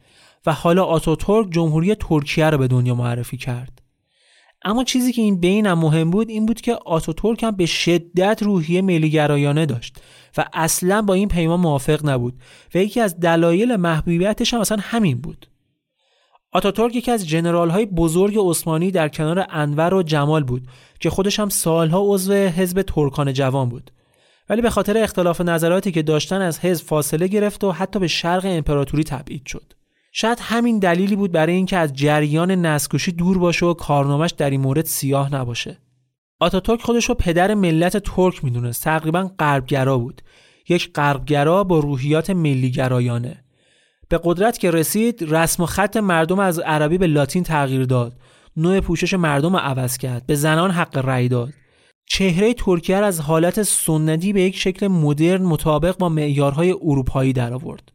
و حالا آتاتورک جمهوری ترکیه رو به دنیا معرفی کرد. اما چیزی که این بین هم مهم بود این بود که آتاتورک هم به شدت روحیه ملیگرایانه داشت و اصلا با این پیمان موافق نبود و یکی از دلایل محبوبیتش هم اصلا همین بود. آتاتورک یکی از ژنرال های بزرگ عثمانی در کنار انور و جمال بود که خودش هم سالها عضو حزب ترکان جوان بود ولی به خاطر اختلاف نظراتی که داشتن از حزب فاصله گرفت و حتی به شرق امپراتوری تبعید شد. شاید همین دلیلی بود برای اینکه از جریان نسکوشی دور باشه و کارنامش در این مورد سیاه نباشه. آتاتورک خودش رو پدر ملت ترک می‌دونست. تقریبا غربگرا بود. یک غربگرا با روحیات ملیگرایانه. به قدرت که رسید رسم و خط مردم از عربی به لاتین تغییر داد. نوع پوشش مردم رو عوض کرد. به زنان حق رأی داد. چهره ترکیه از حالت سنتی به یک شکل مدرن مطابق با معیارهای اروپایی درآورد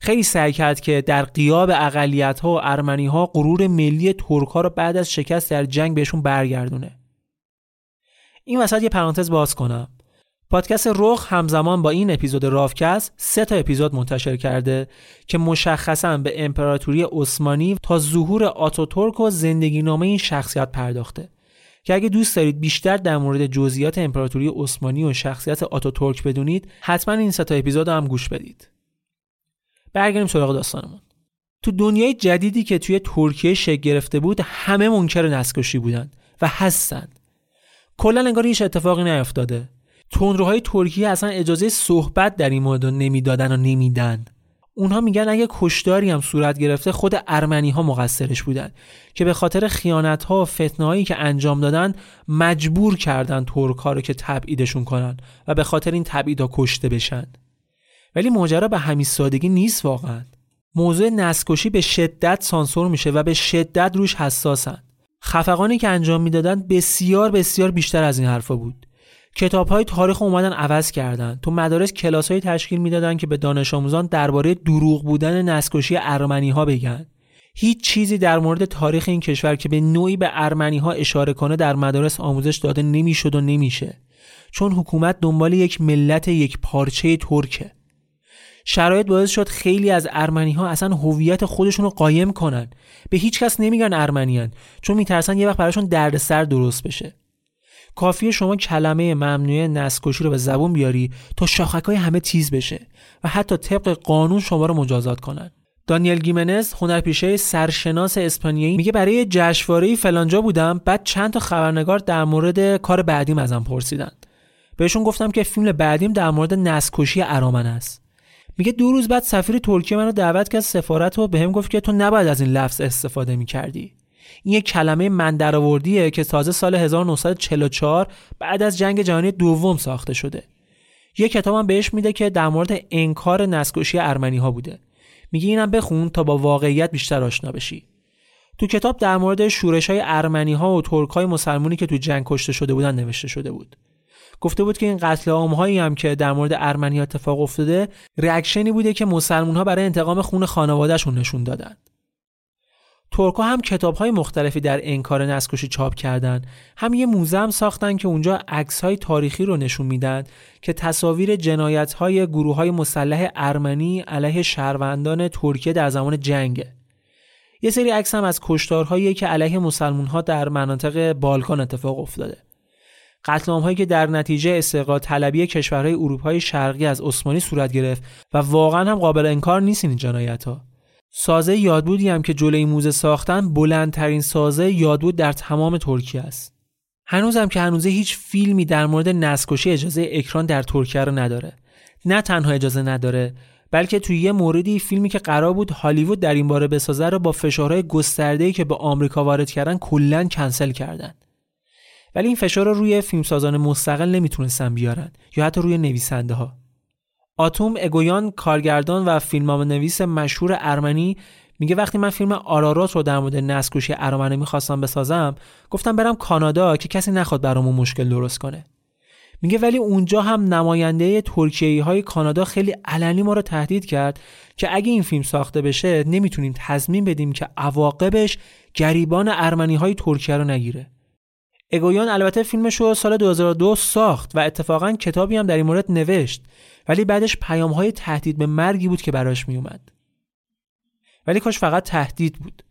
خیلی سعی کرد که در قیاب اقلیت ها و ارمنی ها غرور ملی ترک ها رو بعد از شکست در جنگ بهشون برگردونه. این وسط یه پرانتز باز کنم. پادکست رخ همزمان با این اپیزود رافکست سه تا اپیزود منتشر کرده که مشخصا به امپراتوری عثمانی تا ظهور آتاتورک و زندگی نامه این شخصیت پرداخته. که اگه دوست دارید بیشتر در مورد جزئیات امپراتوری عثمانی و شخصیت آتاتورک بدونید حتما این سه تا اپیزود هم گوش بدید. برگردیم سراغ داستانمون. تو دنیای جدیدی که توی ترکیه شکل گرفته بود همه منکر نسکشی بودن و هستن. کلا انگار هیچ اتفاقی نیفتاده. تندروهای ترکیه اصلا اجازه صحبت در این مورد نمی‌دادن و نمیدن. اونها میگن اگه کشداری هم صورت گرفته خود ارمنی ها مقصرش بودن که به خاطر خیانت ها و فتنه هایی که انجام دادن مجبور کردن ترک ها رو که تبعیدشون کنن و به خاطر این تبعید ها کشته بشن. ولی ماجرا به همین سادگی نیست واقعا. موضوع نسکشی به شدت سانسور میشه و به شدت روش حساسن. خفقانی که انجام می‌دادن بسیار بسیار بیشتر از این حرفا بود. کتاب های تاریخ اومدن عوض کردن. تو مدارس کلاس های تشکیل می‌دادن که به دانش آموزان درباره دروغ بودن نسکشی ارمنی ها بگن. هیچ چیزی در مورد تاریخ این کشور که به نوعی به ارمنی ها اشاره کنه در مدارس آموزش داده نمی‌شد و نمیشه. چون حکومت دنبال یک ملت یک پارچه ترکه. شرایط باعث شد خیلی از ارمنی ها اصلا هویت خودشون رو قایم کنن. به هیچ کس نمیگن ارمنیان چون میترسن یه وقت براشون دردسر درست بشه. کافیه شما کلمه ممنوعه نسکشی رو به زبون بیاری تا شاخک های همه تیز بشه و حتی طبق قانون شما رو مجازات کنن. دانیل گیمنز هنرپیشه سرشناس اسپانیایی میگه برای جشنواره فلانجا بودم بعد چند تا خبرنگار در مورد کار بعدیم ازم پرسیدن بهشون گفتم که فیلم بعدیم در مورد نسکشی ارامن است. میگه دو روز بعد سفیر ترکیه منو دعوت کرد سفارت و بهم گفت که تو نباید از این لفظ استفاده می‌کردی. این یک کلمه من درآوردیه که تازه سال 1944 بعد از جنگ جهانی دوم ساخته شده. یه کتابم بهش میده که در مورد انکار نسکشی ارمنی ها بوده. میگه اینم بخون تا با واقعیت بیشتر آشنا بشی. تو کتاب در مورد شورش های ارمنی ها و ترک های مسلمونی که تو جنگ کشته شده بودن نوشته شده بود. گفته بود که این قتل عام هایی هم که در مورد ارمنی اتفاق افتاده ریاکشنی بوده که مسلمون ها برای انتقام خون خانوادهشون نشون دادن ترکا هم کتاب های مختلفی در انکار نسکشی چاپ کردن. هم یه موزه هم ساختن که اونجا عکس های تاریخی رو نشون میدن که تصاویر جنایت های گروه های مسلح ارمنی علیه شهروندان ترکیه در زمان جنگه. یه سری عکس هم از کشتارهایی که علیه مسلمون ها در مناطق بالکان اتفاق افتاده. قتل هایی که در نتیجه استقلال طلبی کشورهای اروپای شرقی از عثمانی صورت گرفت و واقعا هم قابل انکار نیست این جنایت ها سازه یادبودی هم که جلوی موزه ساختن بلندترین سازه یادبود در تمام ترکیه است. هنوزم که هنوزه هیچ فیلمی در مورد نسکشی اجازه اکران در ترکیه رو نداره. نه تنها اجازه نداره بلکه توی یه موردی فیلمی که قرار بود هالیوود در این باره بسازه رو با فشارهای گسترده‌ای که به آمریکا وارد کردن کلا کنسل کردن. ولی این فشار رو روی فیلمسازان مستقل نمی‌تونستن بیارن یا حتی روی نویسنده ها آتوم اگویان کارگردان و فیلمنامه نویس مشهور ارمنی میگه وقتی من فیلم آرارات رو در مورد نسکشی ارمنی می‌خواستم بسازم گفتم برم کانادا که کسی نخواد برامون مشکل درست کنه. میگه ولی اونجا هم نماینده ترکیه های کانادا خیلی علنی ما رو تهدید کرد که اگه این فیلم ساخته بشه نمی‌تونیم تضمین بدیم که عواقبش گریبان ارمنی های ترکیه رو نگیره. اگویان البته فیلمش رو سال 2002 ساخت و اتفاقا کتابی هم در این مورد نوشت ولی بعدش پیام های تهدید به مرگی بود که براش میومد ولی کاش فقط تهدید بود.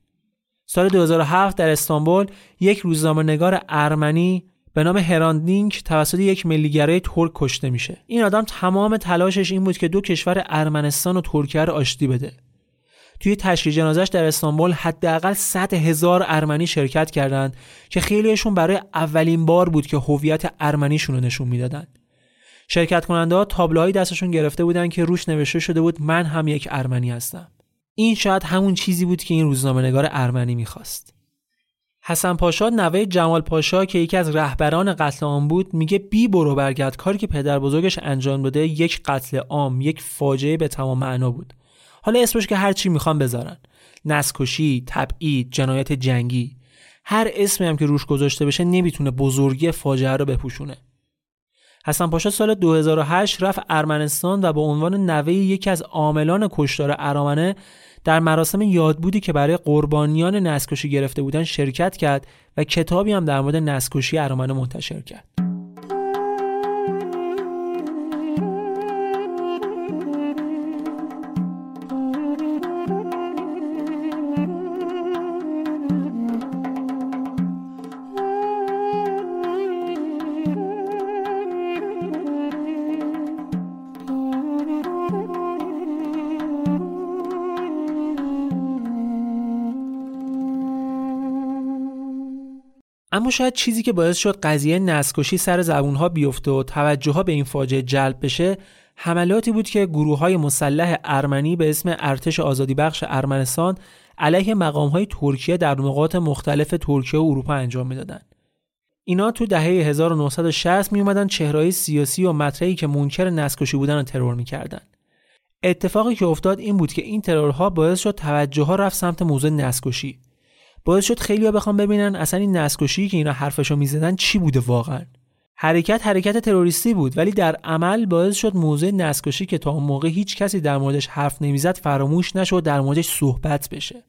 سال 2007 در استانبول یک روزنامه نگار ارمنی به نام هراندینک توسط یک ملیگرای ترک کشته میشه. این آدم تمام تلاشش این بود که دو کشور ارمنستان و ترکیه رو آشتی بده. توی تشییع جنازش در استانبول حداقل 100 هزار ارمنی شرکت کردند که خیلیشون برای اولین بار بود که هویت ارمنیشون رو نشون می‌دادن شرکت کننده ها تابلوهایی دستشون گرفته بودن که روش نوشته شده بود من هم یک ارمنی هستم. این شاید همون چیزی بود که این روزنامه نگار ارمنی می‌خواست. حسن پاشا نوه جمال پاشا که یکی از رهبران قتل عام بود میگه بی برو برگرد. کاری که پدر بزرگش انجام داده یک قتل عام یک فاجعه به تمام معنا بود. حالا اسمش که هر چی می‌خوان بذارن. نسکشی تبعید جنایت جنگی. هر اسمی هم که روش گذاشته بشه نمی‌تونه بزرگی فاجعه رو بپوشونه. حسن پاشا سال 2008 رفت ارمنستان و به عنوان نوه یکی از عاملان کشتار ارامنه در مراسم یادبودی که برای قربانیان نسکشی گرفته بودن شرکت کرد و کتابی هم در مورد نسکشی ارامنه منتشر کرد. اما شاید چیزی که باعث شد قضیه نسکشی سر زبونها بیفته و توجه ها به این فاجعه جلب بشه حملاتی بود که گروه های مسلح ارمنی به اسم ارتش آزادی بخش ارمنستان علیه مقام های ترکیه در نقاط مختلف ترکیه و اروپا انجام می‌دادند. اینا تو دهه 1960 می اومدن چهرهای سیاسی و مطرحی که منکر نسکشی بودن رو ترور می‌کردن. اتفاقی که افتاد این بود که این ترورها باعث شد توجه ها رفت سمت موضوع نسکشی باعث شد خیلیا بخوام ببینن اصلا این نسکشی که اینا حرفشو می‌زدن چی بوده واقعا. حرکت حرکت تروریستی بود ولی در عمل باعث شد موضوع نسکشی که تا اون موقع هیچ کسی در موردش حرف نمی‌زد فراموش نشد در موردش صحبت بشه.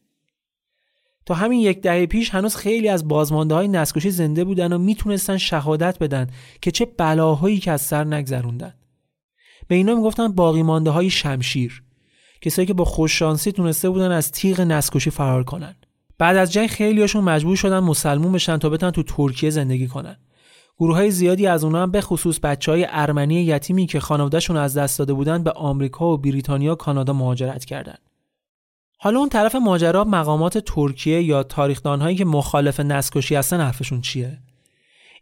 تا همین یک دهه پیش هنوز خیلی از بازمانده های زنده بودن و می‌تونستن شهادت بدن که چه بلاهایی که از سر نگذروندن. به اینا می‌گفتن باقی مانده شمشیر کسایی که با خوششانسی تونسته بودن از تیغ نسکشی فرار کنن. بعد از جنگ خیلیاشون مجبور شدن مسلمون بشن تا بتونن تو ترکیه زندگی کنن گروه های زیادی از اونها هم به خصوص بچه های ارمنی یتیمی که خانوادهشون از دست داده بودن به آمریکا و بریتانیا و کانادا مهاجرت کردند. حالا اون طرف ماجرا مقامات ترکیه یا تاریخدانهایی که مخالف نسکشی هستن حرفشون چیه؟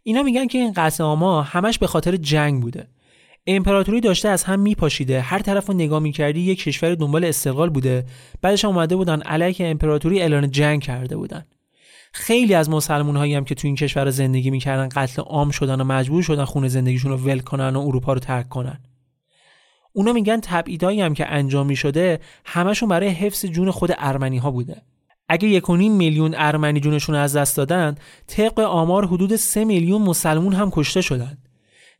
اینا میگن که این قتل همش به خاطر جنگ بوده. امپراتوری داشته از هم میپاشیده. هر طرف رو نگاه می‌کردی یک کشور دنبال استقلال بوده. بعدش اومده بودن علیه امپراتوری اعلان جنگ کرده بودن. خیلی از مسلمون هایی هم که تو این کشور زندگی می‌کردن قتل عام شدن و مجبور شدن خونه زندگیشون رو ول کنن و اروپا رو ترک کنن. اونا میگن تبعیدایی هم که انجام می‌شده همشون برای حفظ جون خود ارمنی ها بوده. اگه یک میلیون ارمنی جونشون از دست دادن طبق آمار حدود 3 میلیون مسلمون هم کشته شدن.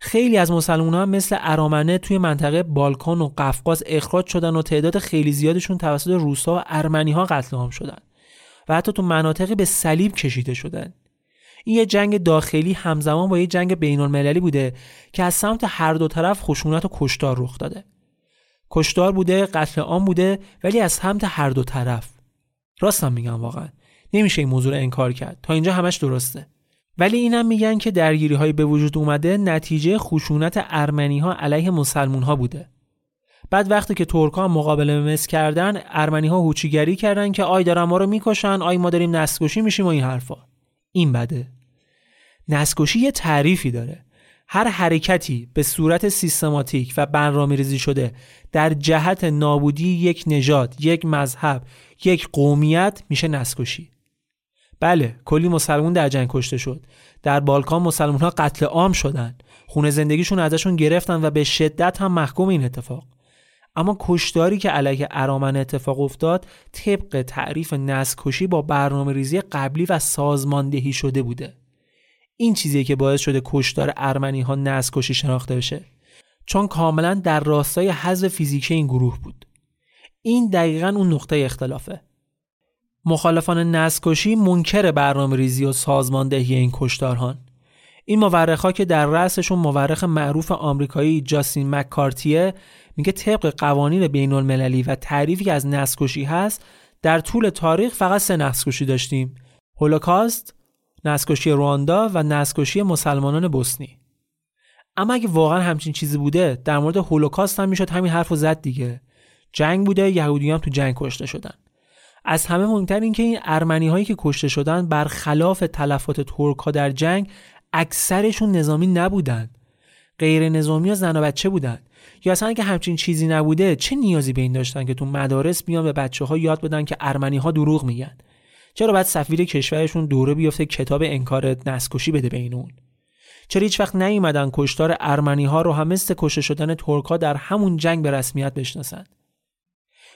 خیلی از مسلمان ها مثل ارامنه توی منطقه بالکان و قفقاز اخراج شدن و تعداد خیلی زیادشون توسط روسا و ارمنی ها قتل عام شدن و حتی تو مناطقی به صلیب کشیده شدن. این یه جنگ داخلی همزمان با یه جنگ بین المللی بوده که از سمت هر دو طرف خشونت و کشتار رخ داده. کشتار بوده قتل عام بوده ولی از سمت هر دو طرف. راستم میگم واقعا. نمیشه این موضوع رو انکار کرد. تا اینجا همش درسته. ولی اینم میگن که درگیری های به وجود اومده نتیجه خشونت ارمنی ها علیه مسلمون ها بوده. بعد وقتی که ترک ها مقابله مصر کردن ارمنی ها هوچیگری کردن که آی دارن ما رو می‌کشن آی ما داریم نسل‌کشی میشیم و این حرفا. این بده. نسل‌کشی یه تعریفی داره. هر حرکتی به صورت سیستماتیک و برنامه ریزی شده در جهت نابودی یک نژاد، یک مذهب، یک قومیت میشه نسکشی. بله، کلی مسلمون در جنگ کشته شد. در بالکان مسلمون ها قتل عام شدن. خونه زندگیشون ازشون گرفتن و به شدت هم محکوم این اتفاق. اما کشداری که علیه ارامن اتفاق افتاد طبق تعریف نسکشی با برنامه ریزی قبلی و سازماندهی شده بوده. این چیزیه که باعث شده کشدار ارمنی ها نسکشی شناخته بشه چون کاملا در راستای حذف فیزیکی این گروه بود این دقیقا اون نقطه اختلافه مخالفان نسکشی منکر برنامه ریزی و سازماندهی این کشدارهان این مورخا که در رأسشون مورخ معروف آمریکایی جاستین مکارتیه میگه طبق قوانین بین المللی و تعریفی از نسکشی هست در طول تاریخ فقط سه نسکشی داشتیم هولوکاست نسکشی رواندا و نسکشی مسلمانان بوسنی. اما اگه واقعا همچین چیزی بوده در مورد هولوکاست هم می‌شد همین حرف زد دیگه. جنگ بوده یهودی هم تو جنگ کشته شدن. از همه مهمتر این که این ارمنی هایی که کشته شدن برخلاف تلفات ترک ها در جنگ اکثرشون نظامی نبودن. غیر نظامی و زن و بچه بودن. یا اصلا اگه همچین چیزی نبوده چه نیازی به این داشتن که تو مدارس بیان به بچه ها یاد بدن که ارمنی ها دروغ میگن؟ چرا باید سفیر کشورشون دوره بیفته کتاب انکار نسکشی بده به اون؟ چرا هیچ وقت نیومدن کشتار ارمنی ها رو هم مثل کشته شدن ترک ها در همون جنگ به رسمیت بشناسن؟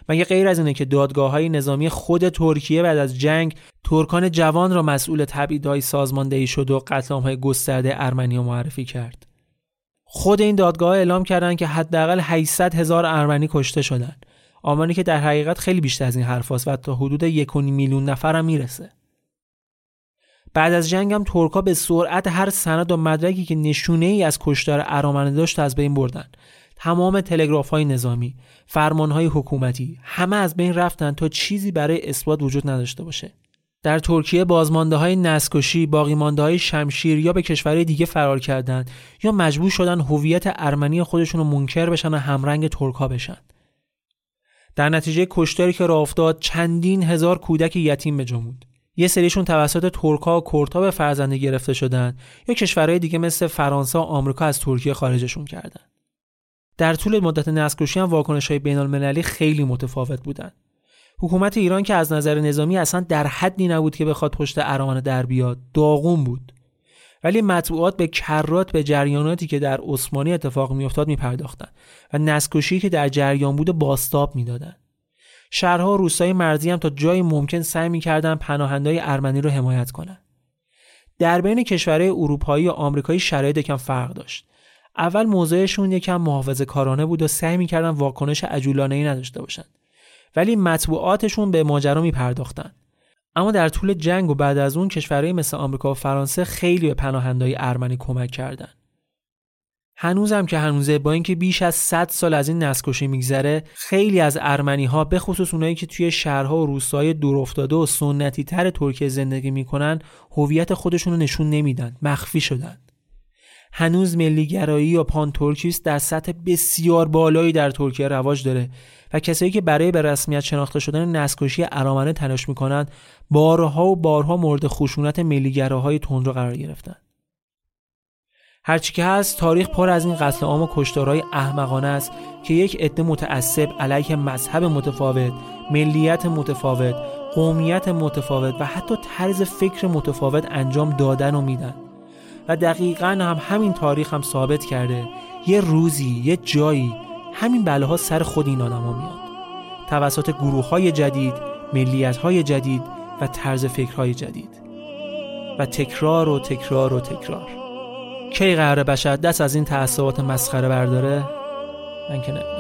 مگه غیر از اینه که دادگاه های نظامی خود ترکیه بعد از جنگ ترکان جوان را مسئول تبعیدهای سازماندهی شد و قتل های گسترده ارمنی معرفی کرد. خود این دادگاه اعلام کردند که حداقل 800 هزار ارمنی کشته شدند آماری که در حقیقت خیلی بیشتر از این حرف و تا حدود یک میلیون نفر هم می‌رسه. بعد از جنگ هم ترکا به سرعت هر سند و مدرکی که نشونه ای از کشتار ارامنه داشت از بین بردن. تمام تلگراف های نظامی فرمان های حکومتی همه از بین رفتن تا چیزی برای اثبات وجود نداشته باشه. در ترکیه بازمانده های نسکشی باقی مانده های شمشیر یا به کشورهای دیگه فرار کردند یا مجبور شدن هویت ارمنی خودشون رو منکر بشن و همرنگ ترکا بشن. در نتیجه کشتاری که راه افتاد چندین هزار کودک یتیم به جمود یه سریشون توسط ترکا و کردها به فرزندی گرفته شدن یا کشورهای دیگه مثل فرانسه و آمریکا از ترکیه خارجشون کردن. در طول مدت نسل‌کشی هم واکنش های بین المللی خیلی متفاوت بودن. حکومت ایران که از نظر نظامی اصلا در حدی نبود که بخواد پشت ارامنه در بیاد داغون بود. ولی مطبوعات به کرات به جریاناتی که در عثمانی اتفاق میافتاد میپرداختند و نسکشی که در جریان بود باستاب می‌دادند شهرها و روستای مرزی هم تا جایی ممکن سعی می‌کردن پناهندهای ارمنی رو حمایت کنند در بین کشورهای اروپایی و آمریکایی شرایط یکم فرق داشت. اول موضعشون یکم محافظه کارانه بود و سعی می‌کردن واکنش عجولانه ای نداشته باشند ولی مطبوعاتشون به ماجرا میپرداختند اما در طول جنگ و بعد از اون کشورهای مثل آمریکا و فرانسه خیلی به پناهندهای ارمنی کمک کردند. هنوزم که هنوزه با اینکه بیش از 100 سال از این نسکشی میگذره خیلی از ارمنی ها به خصوص اونایی که توی شهرها و روستاهای دور افتاده و سنتی تر ترکیه زندگی می‌کنن هویت خودشون رو نشون نمیدن مخفی شدن. هنوز ملیگرایی یا پان ترکیست در سطح بسیار بالایی در ترکیه رواج داره و کسایی که برای به رسمیت شناخته شدن نسکشی ارامنه تلاش می‌کنند بارها و بارها مورد خشونت ملیگراهای تندرو قرار گرفتن. هرچی که هست تاریخ پر از این قتل عام و کشتارهای احمقانه است که یک عده متعصب علیه مذهب متفاوت ملیت متفاوت قومیت متفاوت و حتی طرز فکر متفاوت انجام دادن و میدن. و دقیقا هم همین تاریخ هم ثابت کرده. یه روزی یه جایی همین بله ها سر خود این آدم ها میاد. توسط گروه های جدید ملیت های جدید و طرز فکرهای جدید. و تکرار و تکرار و تکرار. کی قراره بشر دست از این تعصبات مسخره برداره؟ من که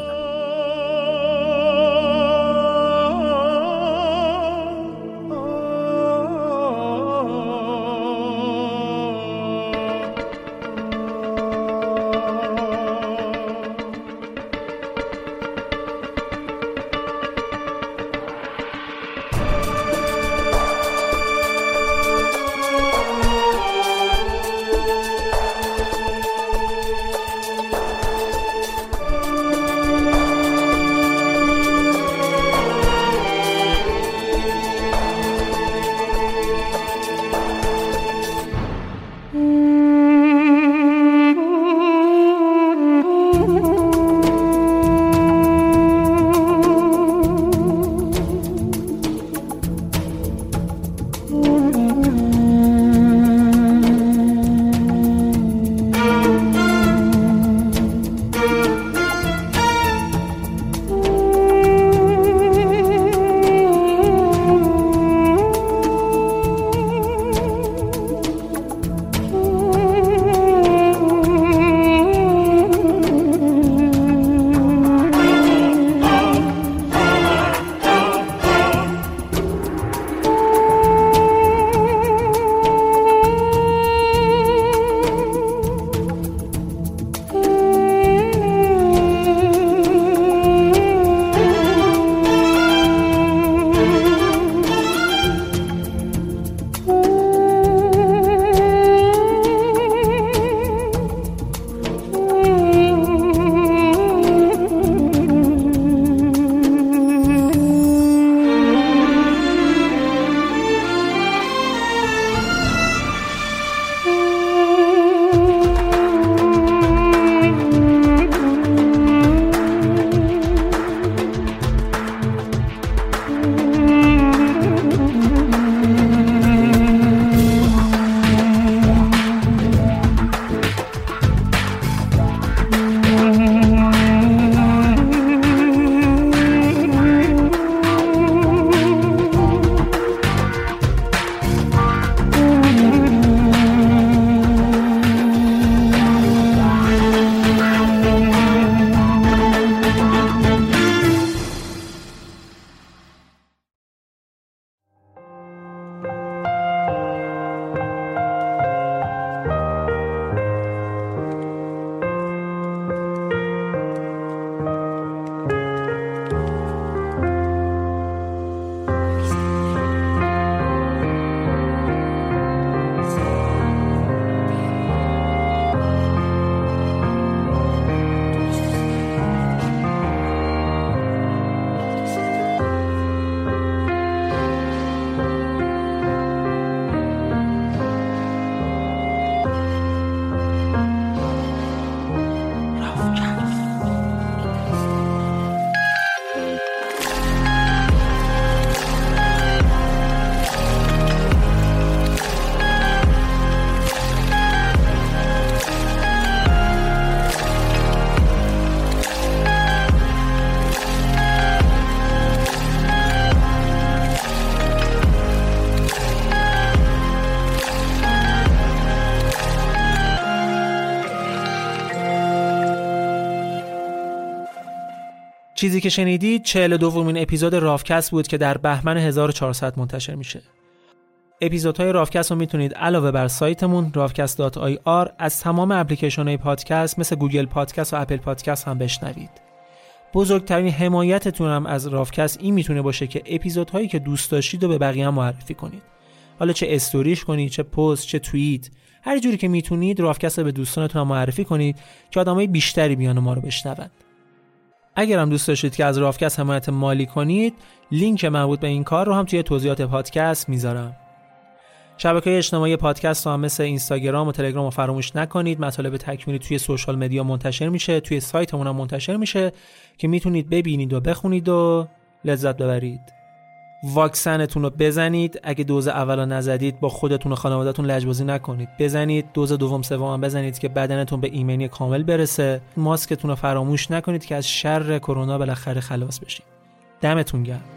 چیزی که شنیدید 42 دومین اپیزود رافکست بود که در بهمن 1400 منتشر میشه. اپیزودهای رافکست رو می‌تونید علاوه بر سایتمون rafcast.ir از تمام اپلیکیشن های پادکست مثل Google Podcast و Apple Podcast هم بشنوید. بزرگترین حمایتتون هم از رافکست این می‌تونه باشه که اپیزودهایی که دوست داشتید رو به بقیه هم معرفی کنید. حالا چه استوریش کنید، چه پست، چه توییت، هر جوری که می‌تونید رافکست رو به دوستانتون معرفی کنید که آدمای بیشتری بیان ما رو بشنوند. اگر هم دوست داشتید که از رافکست حمایت مالی کنید، لینک مربوط به این کار رو هم توی توضیحات پادکست می‌ذارم. شبکه اجتماعی پادکست هم مثل اینستاگرام و تلگرام رو فراموش نکنید مطالب تکمیلی توی سوشال مدیا منتشر میشه توی سایتمون هم منتشر میشه که می‌تونید ببینید و بخونید و لذت ببرید واکسنتون رو بزنید. اگه دوز اولا نزدید با خودتون و خانوادهتون لجبازی نکنید. بزنید. دوز دوم سوم بزنید که بدنتون به ایمنی کامل برسه. ماسکتون رو فراموش نکنید که از شر کرونا بالاخره خلاص بشید. دمتون گرم.